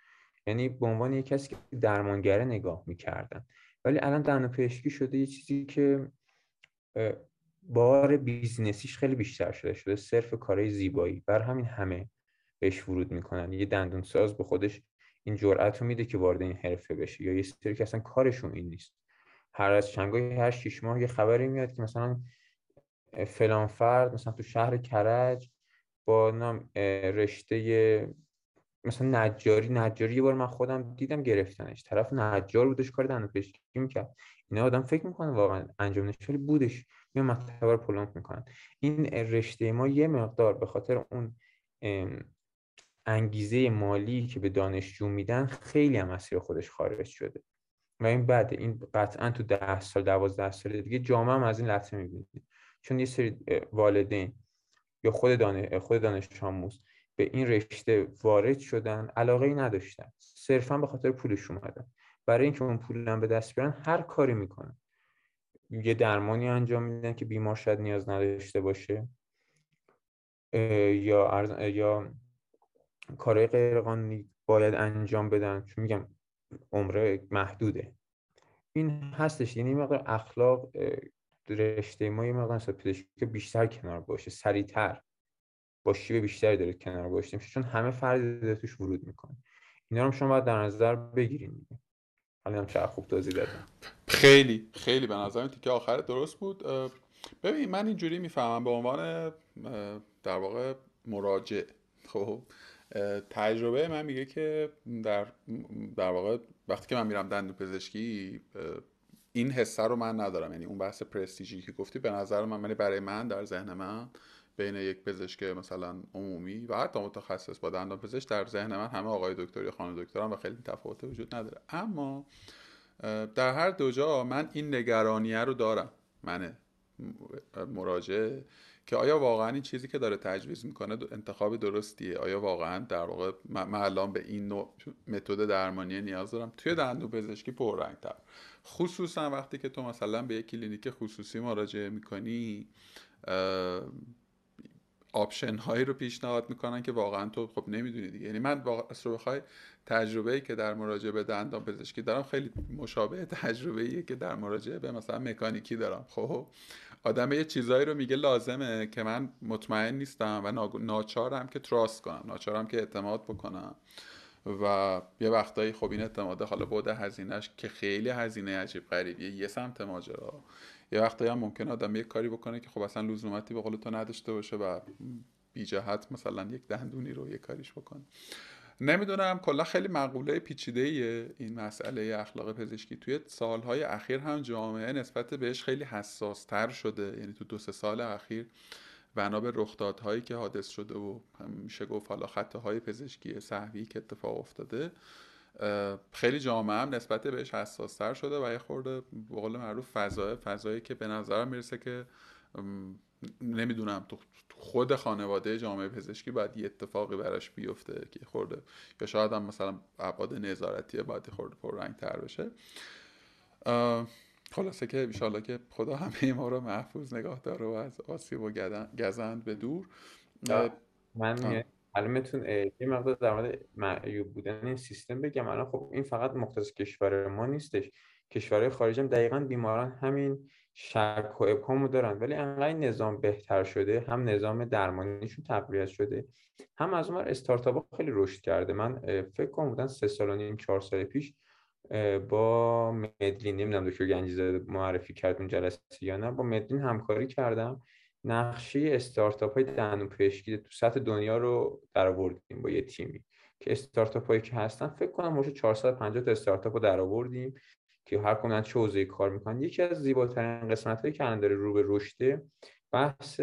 یعنی به عنوان یک کسی که درمانگره نگاه می‌کردن. ولی الان دندون پزشکی شده یه چیزی که بار business یش خیلی بیشتر شده شده صرف کارهای زیبایی. برا همین همه بهش ورود می‌کنن. یه دندون ساز به خودش این جرأت رو میده که وارد این حرفه بشه یا یه سری که اصلا کارشون این نیست. هر از چنگای هر شیش ماه یه خبری میاد که مثلا فلان فرد مثلا تو شهر کرج با نام رشته مثلا نجاری نجاری یه بار من خودم دیدم گرفتنش. طرف نجار بودش کار دندون پزشکی می‌کرد. اینا آدم فکر می‌کنه واقعا انجام ولی بودش. می مطلب رو پلانک می‌کنن. این رشته ما یه مقدار به خاطر اون انگیزه مالی که به دانشجو میدن خیلی هم مسیر خودش خارج شده. و این بعد این قطعا تو ده سال دوازده سال دیگه جامعه هم از این لطمه می‌بینید چون یه سری والدین یا خود دانش خود دانش به این رشته وارد شدن علاقه ای نداشتن. صرفا به خاطر پولش اومدن. برای اینکه اون پول به دست بیارن هر کاری می‌کنن. یه درمانی انجام میدن که بیمار شاید نیاز نداشته باشه. یا یا کارهای غیرقانونی باید انجام بدن. چون میگم عمره محدوده. این هستش. یعنی مقدار اخلاق رشته ما یه مقدار که بیشتر کنار باشه سریعتر. با شیب بیشتری داره کنار باشه چون همه فردی داره توش ورود می‌کنه. اینا رو شما باید در نظر بگیرین دیگه. حالا چه خوب توضیح دادم. خیلی خیلی به نظر که آخر درست بود. ببین من اینجوری می‌فهمم به عنوان در واقع مراجع. خب تجربه من میگه که در در واقع وقتی که من میرم دندون پزشکی این حسه رو من ندارم. یعنی اون بحث پرستیژی که گفتی به نظر من یعنی برای من در ذهن من بین یک پزشک مثلا عمومی و حتی متخصص با دندان پزشک در ذهن من همه آقای دکتر یا خانم دکتران و خیلی تفاوت وجود نداره. اما در هر دو جا من این نگرانیه رو دارم. من مراجعه که آیا واقعا این چیزی که داره تجویز می‌کنه انتخاب درستیه؟ آیا واقعا در واقع من الان به این نوع متد درمانی نیاز دارم؟ توی دندون پزشکی تر خصوصا وقتی که تو مثلا به یک کلینیک خصوصی مراجعه می‌کنی option هایی رو پیشنهاد می‌کنن که واقعا تو خب نمی‌دونی دیگه. یعنی من واقعا رو تجربه ای که در مراجعه به دندان پزشکی دارم خیلی مشابه تجربه ای که در مراجعه به مثلا مکانیکی دارم. خب؟ آدم یه چیزایی رو میگه لازمه که من مطمئن نیستم و ناچارم که تراست کنم ناچارم که اعتماد بکنم. و یه وقتایی خب این اعتماده حالا بوده هزینهش که خیلی هزینه عجیب غریبیه یه سمت ماجرا. یه وقتایی هم ممکن آدم یه کاری بکنه که خب اصلا لزومتی به قول تو نداشته باشه و بی جهت مثلا یک دندونی رو یه کاریش بکنه. نمی‌دونم کلا خیلی مقوله پیچیده این مسئله اخلاق پزشکی. توی سالهای اخیر هم جامعه نسبت بهش خیلی حساس تر شده یعنی تو دو سه سال اخیر بنا به رخدادهایی که حادث شده و میشه گفت حالا خطه های پزشکی صحوی که اتفاق افتاده خیلی جامعه هم نسبت بهش حساستر شده و یه خورده به قول معروف فضای فضایی که به نظرم می‌رسه که نمی‌دونم تو خود خانواده جامعه پزشکی باید یه اتفاقی براش بیفته که خورده یا شاید هم مثلا ابعاد نظارتی باید خورده پر رنگ تر بشه خلاصه که ایشالله که خدا همه ما رو محفوظ نگاه داره و از آسیب و گزند به دور. من میتون یه مقدار در مورد معیوب بودن این سیستم بگم. الان خب این فقط مختص کشور ما نیستش. کشورهای خارج هم دقیقا بیماران همین شک و ابهامو دارن. ولی انقدر نظام بهتر شده هم نظام درمانیشون تقویت شده هم از اون استارتاپ خیلی رشد کرده. من فکر کنم بودن سه سال و نیم چهار سال پیش با مدلین نمی‌دونم دکتر گنجیزاده معرفی کرد اون جلسه یا نه با مدلین همکاری کردم. نقشه استارتاپ های دندون پزشکی تو سطح دنیا رو در آوردیم با یه تیمی. که استارتاپ هایی که هستن فکر کنم موشه 450 تا استارتاپ رو در آوردیم که هر کدوم چه حوزه‌ای کار می‌کنن. یکی از زیباترین قسمت هایی که داره رو به رشده بحث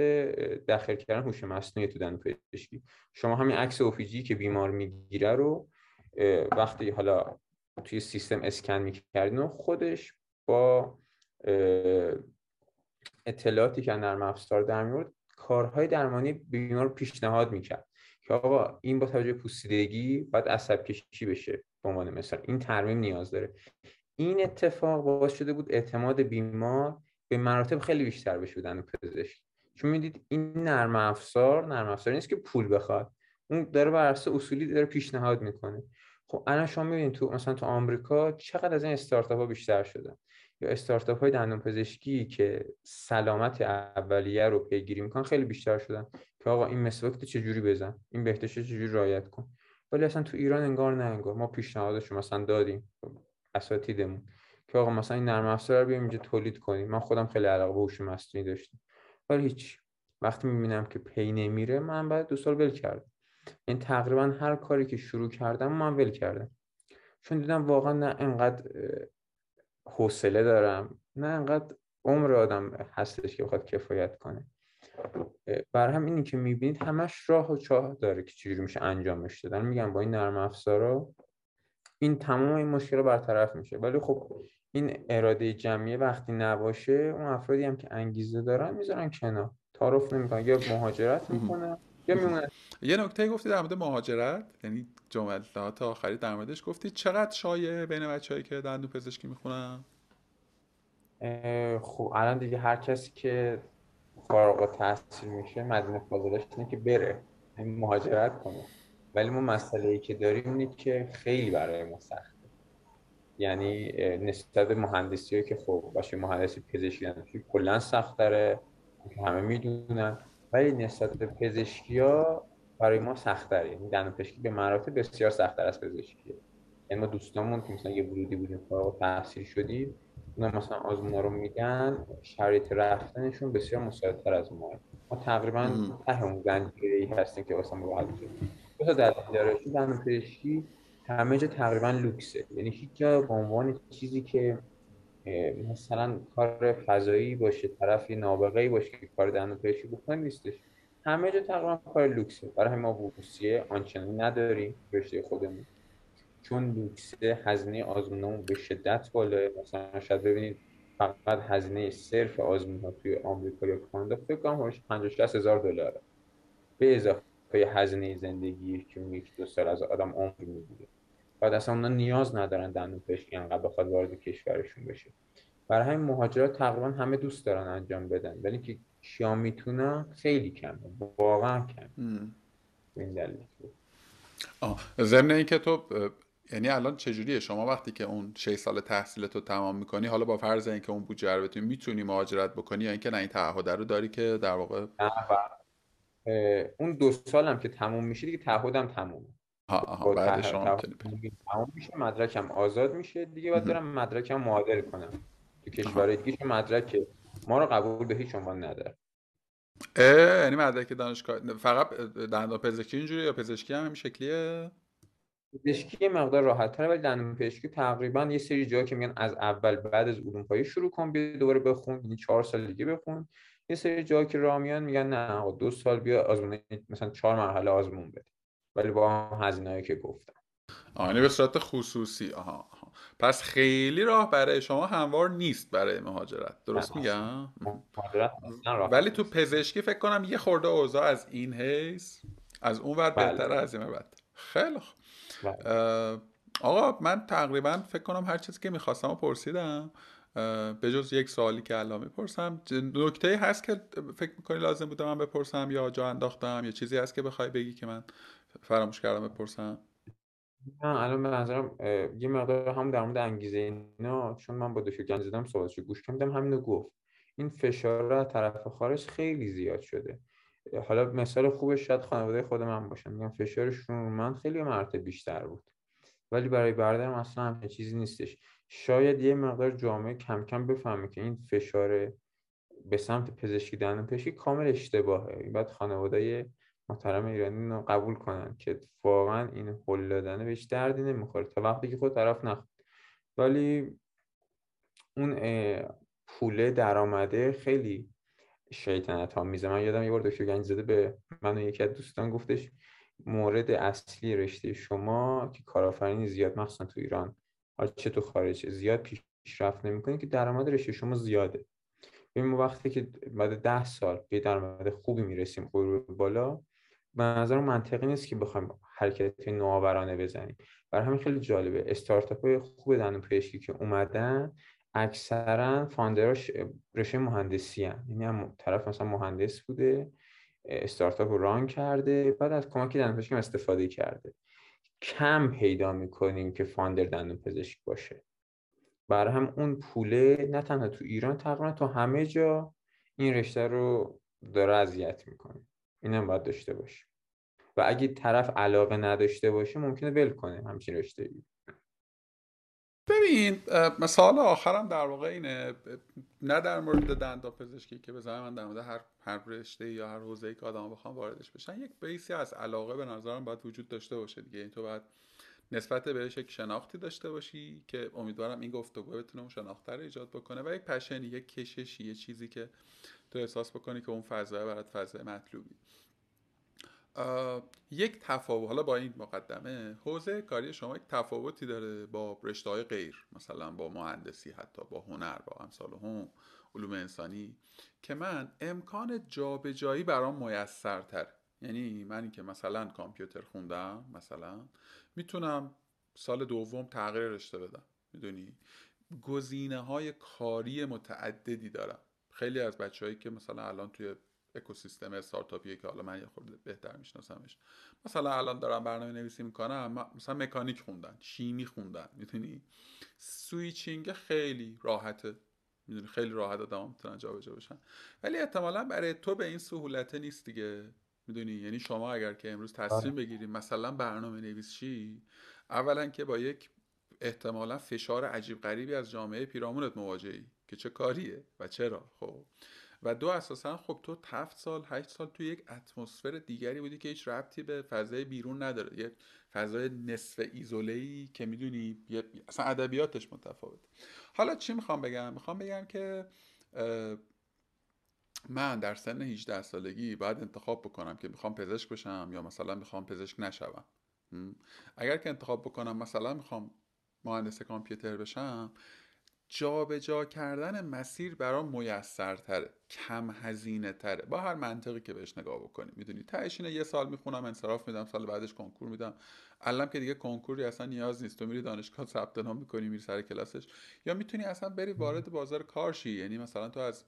داخل کردن هوش مصنوعی تو دندون پزشکی شما همین عکس اوفیجی که بیمار می‌گیره رو وقتی حالا توی سیستم اسکن می‌کردین و خودش با اطلاعاتی که نرم افزار در میورد کارهای درمانی بیمار پیشنهاد می‌کرد که آقا این با توجه پوسیدگی باید عصب کشی بشه به عنوان مثال. این ترمیم نیاز داره. این اتفاق باعث شده بود اعتماد بیمار به مراتب خیلی بیشتر بشه بودن پزشک. چون می‌دید این نرم افزار نرم افزار نیست که پول بخواد. اون داره بر اساس اصولی داره پیشنهاد می‌کنه. خب الان شما می‌بینید تو مثلا تو آمریکا چقدر از این استارتاپ ها بیشتر شدن. یا استارتاپ های دندون پزشکی که سلامت اولیه رو پیگیری می‌کنن خیلی بیشتر شدن. که آقا این مسواک تو چجوری بزن؟ این بهداشت چجوری رعایت کن؟ ولی اصلا تو ایران انگار نه انگار ما پیشنهادش مثلا دادیم اساتیدمون که آقا مثلا این نرم افزار رو بیایم اینجا تولید کنیم. من خودم خیلی علاقه به هوش مصنوعی داشتم. ولی هیچ. وقتی می‌بینم که پی نمیره من بعد دو سال ول کردم. این تقریبا هر کاری که شروع کردم من ول کردم. چون دیدم واقعا نه انقدر حوصله دارم. نه انقدر عمر آدم هستش که بخواد کفایت کنه. بر هم اینی که می‌بینید همش راه و چاه داره که چجوری میشه انجامش دادن. میگم با این نرم افزارا این تمام این مشکل برطرف میشه. ولی خب این اراده جمعی وقتی نباشه اون افرادی هم که انگیزه دارن می‌ذارن کنار. تعارف نمی‌کنن. یا مهاجرت می‌کنن. یه نکته گفتی در مورد مهاجرت؟ یعنی جملات آخری در موردش گفتی چقدر شایع بین بچه‌ای که دندون پزشکی می‌خونن؟ خب الان دیگه هر کسی که فارغ التحصیل میشه مدینه فاضلش اینه که بره این مهاجرت کنه. ولی ما مسئله ای که داریم اینه که خیلی برای ما سخته. یعنی نسبت مهندسی که خب باشه مهندسی پزشکی کلا سخت داره همه می‌دونن. ولی نسبت به پزشکی ها برای ما سخت داره یعنی دندون پزشکی به مراتب بسیار سخت از پزشکیه یعنی ما دوستامون که مثلا یه ورودی بودیم فارغ تحصیل شدیم اونا مثلا آزمونا رو میدن شرایط رفتنشون بسیار مساعدتر از ما. ما تقریبا ته اون زنجیره هستیم که واسه ما راحت دو تا دلیل داره. دندون پزشکی همه جا تقریبا لوکسه. یعنی هیچ جا به عنوان چیزی که مثلا کار فضایی باشه طرفی نابغه باشه که کار دندون پزشکی بکنه نیستش. همه جا تقریبا کار لوکسه. برای ما بورسیه آنچنانی نداریم رشته خودمون. چون لوکسه هزینه آزمونمون به شدت بالاه مثلا شاید ببینید فقط هزینه صرف آزمون ها توی آمریکا یا کانادا فکر کنم 50 60 هزار دلاره. به اضافه هزینه زندگی که یک دو سال از آدم عمر می‌گیره. بعد اصلا اونا نیاز ندارن دندون پزشکی انقدر بخواد وارد کشورشون بشه. برای همین مهاجرات تقریبا همه دوست دارن انجام بدن. ولی که کیا می‌تونن خیلی کمه. واقعا کم این دلیل. ضمن اینکه تو یعنی الان چجوریه؟ شما وقتی که اون 6 سال تحصیلتو تمام می‌کنی حالا با فرض اینکه اون بودجه رو بتونی می‌تونی مهاجرت بکنی یا اینکه نه این تعهد رو داری که در واقع؟ اون دو سالم که تموم میشه دیگه تعهدم تمومه. ها آها بعد شما میشه مدرکم آزاد میشه دیگه باید برم مدرکم معادل کنم. تو کشور دیگه چون مدرک ما رو قبول به هیچ عنوان نداره. یعنی مدرک دانشگاه فقط دندان پزشکی اینجوری یا پزشکی هم همین شکلیه؟ پزشکی مقدار راحت تره ولی دندون پزشکی تقریبا یه سری جایی که میگن از اول بعد از علوم پایه شروع کن بیا دوباره بخون یعنی چهار سال دیگه بخون. یه سری جایی که رامیان میگن نه دو سال بیا آزمون مثلا چهار مرحله آزمون بده. ولی با هزینه‌ای که گفتم. آنی به صورت خصوصی. آها, آها. پس خیلی راه برای شما هموار نیست برای مهاجرت. درست میگم؟ ولی تو پزشکی فکر کنم یه خورده اوضاع از این حیث از اون ور بله. بهتره از این بعد. خیلی خوب. بله. آقا من تقریبا فکر کنم هر چیزی که می‌خواستم و پرسیدم به جز یک سوالی که الان می‌پرسم نکته هست که فکر می‌کنی لازم بوده من بپرسم یا جا انداختم یا چیزی هست که بخوای بگی که من فراموش کردم بپرسم. نه الان به نظرم یه مقدار هم در مورد انگیزه اینا چون من با دکتر گنج زدم صحبتشو گوش کردم همینو گفت. این فشار طرف خارج خیلی زیاد شده. حالا مثال خوبش شاید خانواده خود من باشه. میگم فشارشون من خیلی مرتب بیشتر بود. ولی برای برادرم اصلا همچین چیزی نیستش. شاید یه مقدار جامعه کم کم بفهمه که این فشار به سمت پزشکی دندان پزشکی کامل اشتباهه. بعد خانواده محترم ایرانی رو قبول کنن که واقعا این هل دادن بهش دردی نمی‌خوره تا وقتی که خود طرف نخواد. ولی اون پوله درآمده خیلی شیطنت ها میزه. من یادم یه بار دکتر گنج زده به من و یکی از دوستان گفتش مورد اصلی رشته شما که کارآفرینی زیاد مخصوصا تو ایران حالا چه تو خارج زیاد پیشرفت نمی‌کنه که درآمد رشته شما زیاده. ببین ما وقتی که بعد ده سال به درآمد خوبی می‌رسیم غرور بالا به نظر منطقی نیست که بخوایم حرکت نوآورانه بزنیم. برای همین خیلی جالبه. استارتاپ های خوب دندون پزشکی که اومدن اکثرا فاندراش رشته مهندسی هم. یعنی هم طرف مثلا مهندس بوده استارتاپ رو ران کرده بعد از کمک دندون پزشکی استفاده کرده. کم پیدا می‌کنیم که فاندر دندون پزشک باشه. برای هم اون پوله نه تنها تو ایران تقریبا تو همه جا این رشته رو داره اذیت می‌کنه. اینم باید داشته باشه و اگه طرف علاقه نداشته باشه ممکنه ول کنه همچین رشته ای ببین مثال آخرم در واقع اینه نه در مورد دندان پزشکی که بزنم من در مورد هر هر رشته یا هر حوزه‌ای که آدم بخوام واردش بشن یک بیسی از علاقه به نظرم باید وجود داشته باشه دیگه. این تو باید نسبت بهش یک شناختی داشته باشی که امیدوارم این گفتگو بتونه اون شناخت رو ایجاد بکنه و یک پشنی یک کششی یه چیزی که تو احساس بکنی که اون فضا برات فضای مطلوبی. یک تفاوت حالا با این مقدمه حوزه کاری شما یک تفاوتی داره با رشته های غیر مثلا با مهندسی حتی با هنر با امثال هم علوم انسانی که من امکان جابجایی برام میسرتر یعنی منی که مثلا کامپیوتر خوندم مثلا می‌تونم سال دوم تغییر رشته بدم. می‌دونی؟ گزینه های کاری متعددی دارم. خیلی از بچههایی که مثلا الان توی اکوسیستم استارتاپیه که حالا من یه خورده بهتر میشناسمش مثلا الان دارم برنامه نویسی می‌کنم مثلا مکانیک خوندن شیمی خوندن. می‌دونی؟ switching خیلی راحته می‌دونی؟ خیلی راحت آدم می‌تونن جابجا بشن. ولی احتمالا برای تو به این سهولت نیست دیگه. می‌دونی؟ یعنی شما اگر که امروز تصمیم آره. بگیریم مثلا برنامه نویس چی اولا که با یک احتمالا فشار عجیب غریبی از جامعه پیرامونت مواجهی که چه کاریه و چرا خب. و دو اساسا خب تو هفت سال هشت سال تو یک اتمسفر دیگری بودی که هیچ ربطی به فضای بیرون نداره. یه فضای نصف ایزوله که می‌دونی اصلا ادبیاتش متفاوت حالا چی می‌خوام بگم؟ می‌خوام بگم که من در سن 18 سالگی باید انتخاب بکنم که می‌خوام پزشک بشم یا مثلا می‌خوام پزشک نشوم. اگر که انتخاب بکنم مثلا می‌خوام مهندس کامپیوتر بشم جابجا جا کردن مسیر برام میسرتره کم هزینه تره با هر منطقی که بهش نگاه بکنی. می‌دونی تهش یه سال می‌خونم انصراف میدم سال بعدش کنکور میدم. الان که دیگه کنکوری اصلا نیاز نیست. تو میری دانشگاه ثبت نام می‌کنی میری سر کلاسش. یا می‌تونی اصلا بری وارد بازار کار شی یعنی مثلا تو از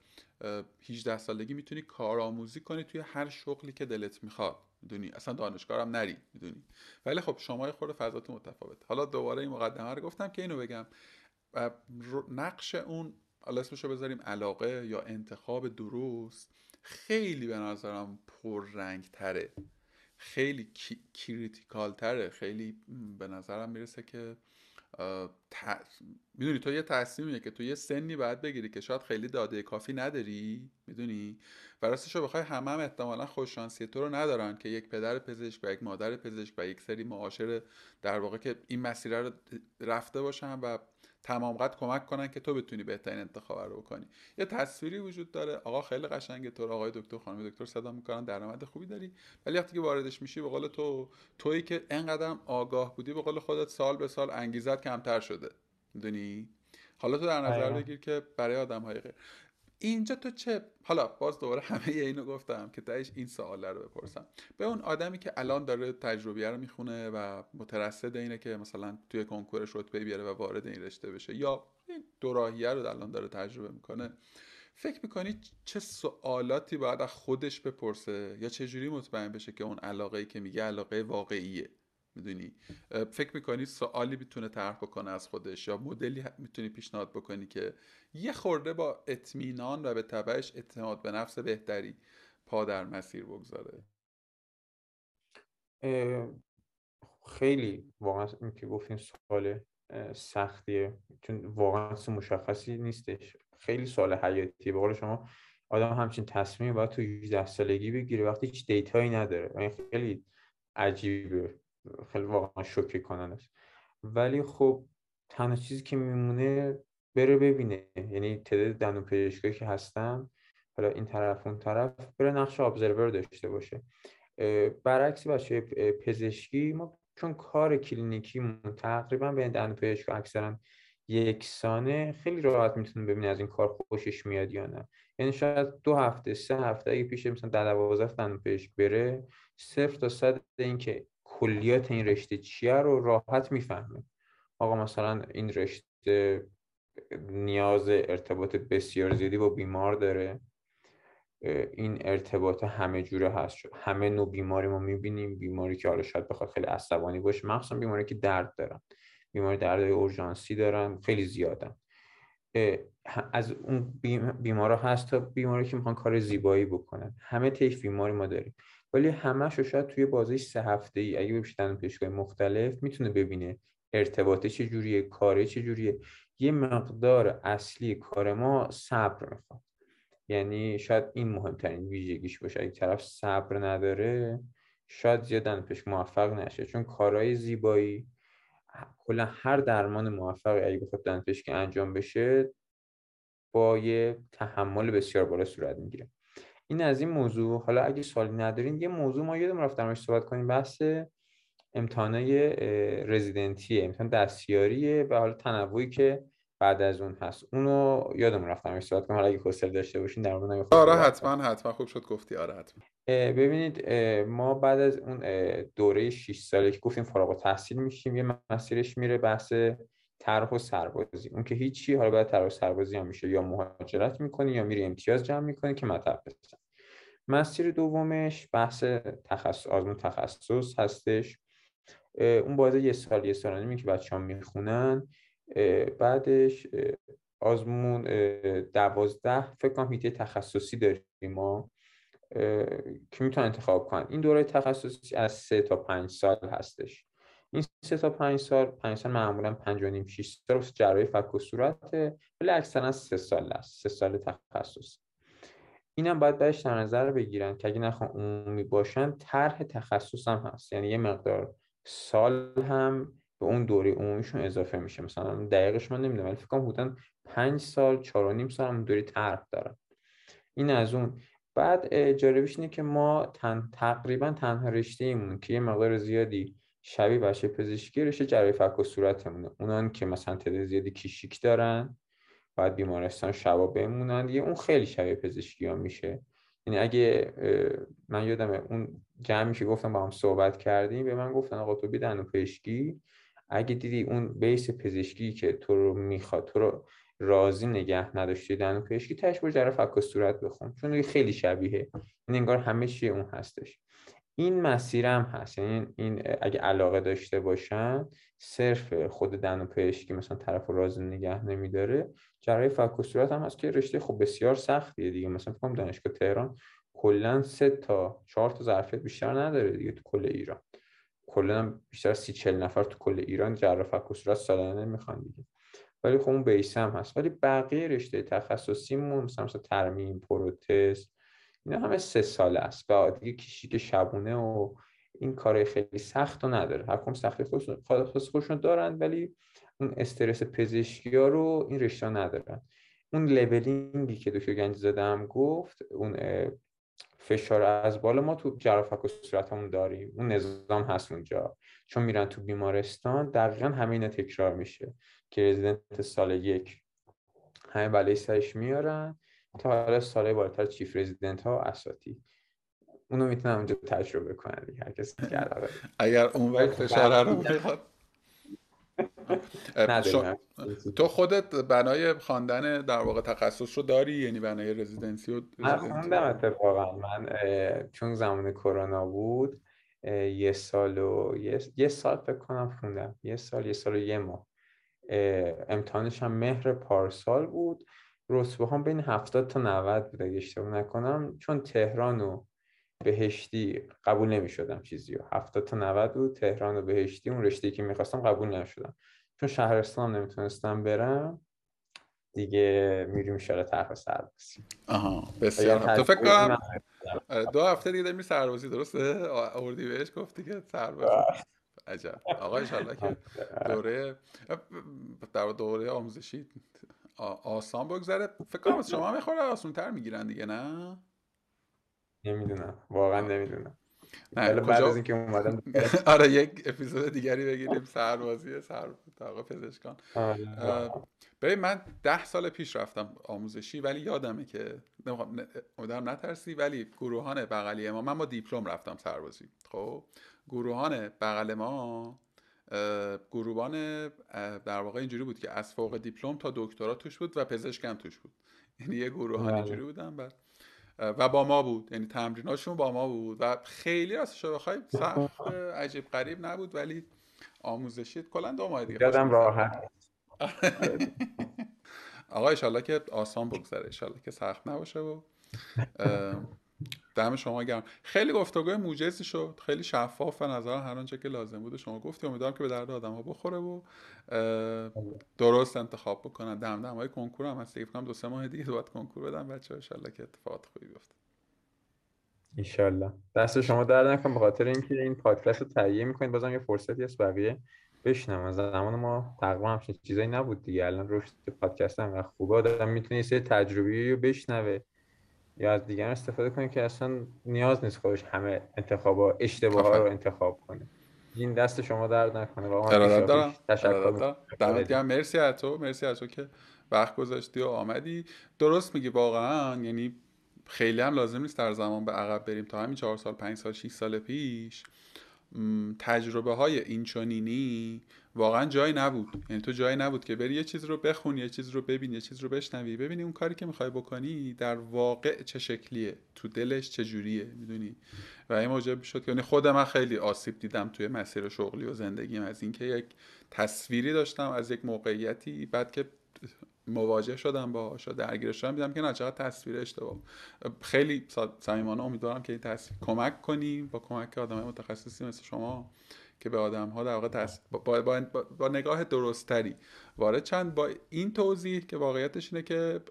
18 سالگی می‌تونی کارآموزی کنی توی هر شغلی که دلت می‌خواد. می‌دونی؟ اصلا دانشگاه هم نری. می‌دونی؟ ولی خب شما خورده فضات متفاوت حالا دوباره این مقدمه رو گفتم که اینو بگم. نقش اون حالا اسمشو بذاریم علاقه یا انتخاب درست خیلی به نظرم پررنگ تره خیلی critical تره خیلی به نظرم می‌رسه که می‌دونی تو یه تصمیمیه که تو یه سنی باید بگیری که شاید خیلی داده کافی نداری می‌دونی؟ و راستش رو بخوای همه هم احتمالا خوششانسی تو رو ندارن که یک پدر پزشک و یک مادر پزشک و یک سری معاشر در واقع که این مسیر رو رفته باشن و تمام قد کمک کنن که تو بتونی بهترین انتخاب رو بکنی. یه تصویری وجود داره. آقا خیلی قشنگه تو آقای دکتر خانم دکتر صدا می‌کنن درآمد خوبی داری. ولی وقتی که واردش میشی به قول تو تویی که انقدر آگاه بودی به قول خودت سال به سال انگیزت کمتر شده. می‌دونی؟ حالا تو در نظر بگیر که برای آدم های غیر. اینجا تو چه حالا باز دوباره همه اینو گفتم که تایش این سوال رو بپرسم. به اون آدمی که الان داره تجربیه رو می‌خونه و مترصد اینه که مثلا توی کنکورش رتبه بیاره و وارد این رشته بشه یا این دوراهیه رو الان داره تجربه می‌کنه فکر می‌کنی چه سوالاتی باید از خودش بپرسه یا چه جوری مطمئن بشه که اون علاقه ای که میگه علاقه واقعیه؟ می‌دونی. فکر می‌کنی سوالی می‌تونه طرح بکنه از خودش یا مدلی می‌تونی پیشنهاد بکنی که یه خورده با اطمینان و به تبعش اعتماد به نفس بهتری پا در مسیر بگذاره؟ خیلی واقعا این که گفتیم سوال سختیه. چون واقعا مشخصی نیستش. خیلی سوال حیاتیه. به شما آدم همچین تصمیم باید تو 18 سالگی بگیره وقتی هیچ دیتایی نداره. این خیلی عجیبه. خیلی واقعا شوکه کننده ولی خب تنها چیزی که میمونه بره ببینه. یعنی تعداد دندون پزشکایی که هستن حالا این طرف اون طرف بره نقش ابزرور داشته باشه. برعکس بچه پزشکی ما چون کار کلینیکی تقریبا به دندون پزشک اکثرا یکسانه خیلی راحت می‌تونه ببینه از این کار خوشش میاد یا نه. یعنی شاید دو هفته سه هفته اگه پیش مثلا در دوازده پزشک بره صفر تا صد اینکه کلیات این رشته چیه رو راحت می‌فهمه آقا مثلا این رشته نیاز ارتباط بسیار زیادی با بیمار داره. این ارتباط همه جوره هست. شد. همه نوع بیماری ما می‌بینیم. بیماری که حالا شاید بخواد خیلی عصبانی باشه. مخصوصا بیماری که درد دارن. بیماری درد اورژانسی دارن. خیلی زیادن. از اون بیمارا هست تا بیماری که می‌خوان کار زیبایی بکنن. همه تیف بیماری ما داریم. ولی همش شاید توی بازش سه هفته ای اگه بپیشتن پیشگاه مختلف می‌تونه ببینه ارتباطه چجوریه کاره چجوریه. یه مقدار اصلی کار ما صبر می‌خواد. یعنی شاید این مهمترین ویژگیش باشه. اگه طرف صبر نداره شاید زیاد پیش موفق نشه. چون کارهای زیبایی کلا هر درمان موفقی اگه بخواد که انجام بشه با یه تحمل بسیار بالا صورت می‌گیره. این از این موضوع حالا اگه سوالی ندارین یه موضوع ما یادم رفت درمش صحبت کنیم بحث امتحانای رزیدنتیه امتحان دستیاریه و حالا تنوعی که بعد از اون هست. اونو یادمون رفتم صحبت کنم حالا اگه کوسل داشته باشین در مورد آره حتما حتما. خوب شد گفتی. آره حتما. ببینید ما بعد از اون دوره 6 ساله که گفتیم فارغ التحصیل میشیم یه مسیرش میره بحث طرح و سربازی. اون که هیچی حالا بعد طرح و سربازی هم میشه. یا مهاجرت می‌کنی یا میری امتیاز جمع می‌کنی که مطلب بزن. مسیر دومش بحث تخصص آزمون تخصص هستش. اون بازه یه سال یه سال نیمی که بچه هم می‌خونن بعدش آزمون دوازده فکر کنم هیته تخصصی داریم ما که می‌تونن انتخاب کنن. این دوره تخصصی از سه تا پنج سال هستش. این سه تا پنج سال پنج سال معمولا پنج و نیم شیش سال جراحی فک و صورته ولی اکثرا سه سال است سه سال تخصص. اینم باید بهش در نظر بگیرن که اگه نخوان عمومی باشن طرح تخصص هم هست. یعنی یه مقدار سال هم به اون دوره عمومیشون اضافه میشه. مثلا دقیقش من نمی‌دونم ولی فکر کنم پنج سال چهار و نیم سال هم دوره طرح دارن. این از اون. بعد جالبش اینه که ما تن... تقریبا تنها رشته ایمون که یه مقدار زیادی شبیه بچه پزشکی رشته جراحی فک و صورتمونه. اونان که مثلا تعداد زیادی کیشیک دارن باید بیمارستان شبا بمونن دیگه اون خیلی شبیه پزشکی ها میشه. یعنی اگه من یادم اون جمعی که گفتم با هم صحبت کردیم به من گفتن آقا تو بیدن و پزشکی اگه دیدی اون بیس پزشکی که تو رو می‌خواد تو رو راضی نگه نداشتی دندون پزشکی تاش برو جراح فک صورت بخون. چون خیلی شبیه این انگار همه چی اون هستش. این مسیرم هست. یعنی این اگه علاقه داشته باشن صرف خود دندون پزشکی مثلا طرف راضی نگه نمیداره جراحی فک صورت هم هست که رشته خب بسیار سختیه دیگه. مثلا فکر دانشگاه تهران کلا سه تا چهار تا ظرفیت بیشتر نداره دیگه تو کل ایران. کلا بیشتر سی چل نفر تو کل ایران جراح فک و صورت سالانه می‌خوان دیگه. ولی خب اون بیس هم هست. ولی بقیه رشته تخصصیمون مثلا مثلا ترمیم پروتز اینا همه سه ساله است. و دیگه کشیک شبونه و این کار خیلی سخت رو نداره. هر کم سختی خودشون خودشون دارن ولی اون استرس پزشکی ها رو این رشته ندارن. اون لولینگی که دکتر گنج زاده گفت اون فشار از بالا ما تو جرافک و صورتمون داریم. اون نظام هست اونجا. چون میرن تو بیمارستان دقیقا همین تکرار میشه. که رزیدنت سال یک. همه بله سرش میارن. تا حالا سال بالاتر چیف رزیدنت ها و اساتی. اونو می‌تونن اونجا تجربه کنن دیگه هر کسی اگر اون وقت فشار رو می‌خواد. <laughs> تو خودت بنای خواندن در واقع تخصص رو داری؟ یعنی بنای رزیدنسی رو من خوندم اتفاقا. من چون زمان کرونا بود یه سال و یه, سال فکر کنم خوندم. یه سال یه سال و یه ماه. امتحانش هم مهر پارسال بود. رتبه هم بین 70 تا 90 بود اگه اشتباه نکنم. چون تهران و بهشتی قبول نمی شدم چیزی و 70 تا 90 بود تهران و بهشتی اون رشته که می‌خواستم قبول نشدم. چون شهرستان نمی‌تونستم برم دیگه میریم میشه طرف سربازی آها بسیار تو فکر کنم آره، دو هفته دیگه میری سربازی درسته؟ اردی بهش گفتی که سربازی عجب. آقا انشالله که <laughs> دوره در دوره آموزشی آسان بگذره. فکر کنم از شما می‌خوره آسان تر می‌گیرن دیگه نه؟ نمی‌دونم. واقعا نمی‌دونم. نه بعد از اینکه اومدم <laughs> آره یک اپیزود دیگری بگیریم سربازی سر پزشکان. آره. ببین من ده سال پیش رفتم آموزشی ولی یادمه که امیدوارم نترسی ولی گروهان بغلی ما من با دیپلم رفتم سربازی. خب؟ گروهان بغل ما گروهان در واقع اینجوری بود که از فوق دیپلم تا دکترا توش بود و پزشکم توش بود. <laughs> یعنی یه گروهان بله. اینجوری بودن بعد و با ما بود. یعنی تمریناشون با ما بود و خیلی راستش بخوای سخت <laughs> عجیب غریب نبود ولی آموزشی کلا دو ماه دیگه یادم راحت. <laughs> آقا ایشالله که آسان بگذره. ایشالله که سخت نباشه و دم شما گرم. خیلی گفتگوی موجزی شد. خیلی شفاف و نظر هر آنچه که لازم بود شما گفتی. امیدوارم که به درد آدم ها بخوره و درست انتخاب بکنن. دم دم های کنکور هم هست دو سه ماه دیگه باید کنکور بدم بچه ان که اتفاقات خوبی بیفته. ایشالله دست شما درد نکن به خاطر اینکه این پادکست رو تهیه می‌کنید. بازم یه فرصتی هست بقیه بشنم زمان ما تقریبا همچین چیزایی نبود دیگه. الان رشد پادکست هم خوبه. آدم می‌تونه یه تجربی رو بشنوه. یا از دیگران استفاده کنه که اصلا نیاز نیست خودش همه انتخابا اشتباه ها رو انتخاب کنه. این دست شما درد نکنه. واقعا دارم. تشکر دمت گرم. مرسی از تو. مرسی از تو که وقت گذاشتی و آمدی. درست میگی واقعا. یعنی خیلی هم لازم نیست در زمان به عقب بریم. تا همین چهار سال پنج سال 6 سال پیش. تجربه های اینچنینی واقعا جایی نبود. یعنی تو جایی نبود که بری یه چیز رو بخونی یه چیز رو ببینی یه چیز رو بشنوی. ببینی اون کاری که می‌خوای بکنی در واقع چه شکلیه تو دلش چه جوریه می‌دونی؟ و این موجب شد که یعنی خود من خیلی آسیب دیدم توی مسیر شغلی و زندگیم. از اینکه یک تصویری داشتم از یک موقعیتی بعد که مواجه شدم با و درگیر شدم. دیدم که نه چقدر تصویر اشتباه. خیلی صمیمانه امیدوارم که این تصویر کمک کنیم با کمک آدم متخصصی مثل شما که به آدم ها در واقع با, با, با, با, نگاه درستری وارد چند با این توضیح که واقعیتش اینه که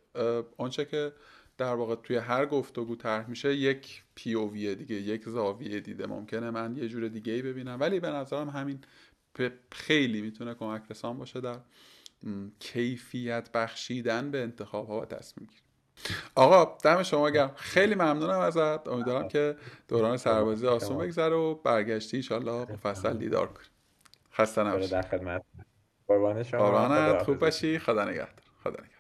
آنچه که در واقع توی هر گفتگو طرح میشه یک پیووی دیگه یک زاویه دیده. ممکنه من یه جور دیگه ای ببینم. ولی به نظرم همین خیلی می‌تونه کمک رسان باشه در کیفیت بخشیدن به انتخاب ها و تصمیم گیری آقا دم شما گرم. خیلی ممنونم ازت. امیدوارم که دوران سربازی آسون بگذره و برگشتی انشالله مفصل دیدار کنیم. خسته نباشی در خدمت قربان شما. خوب باشی. خدا نگهدار. خدا نگهدار.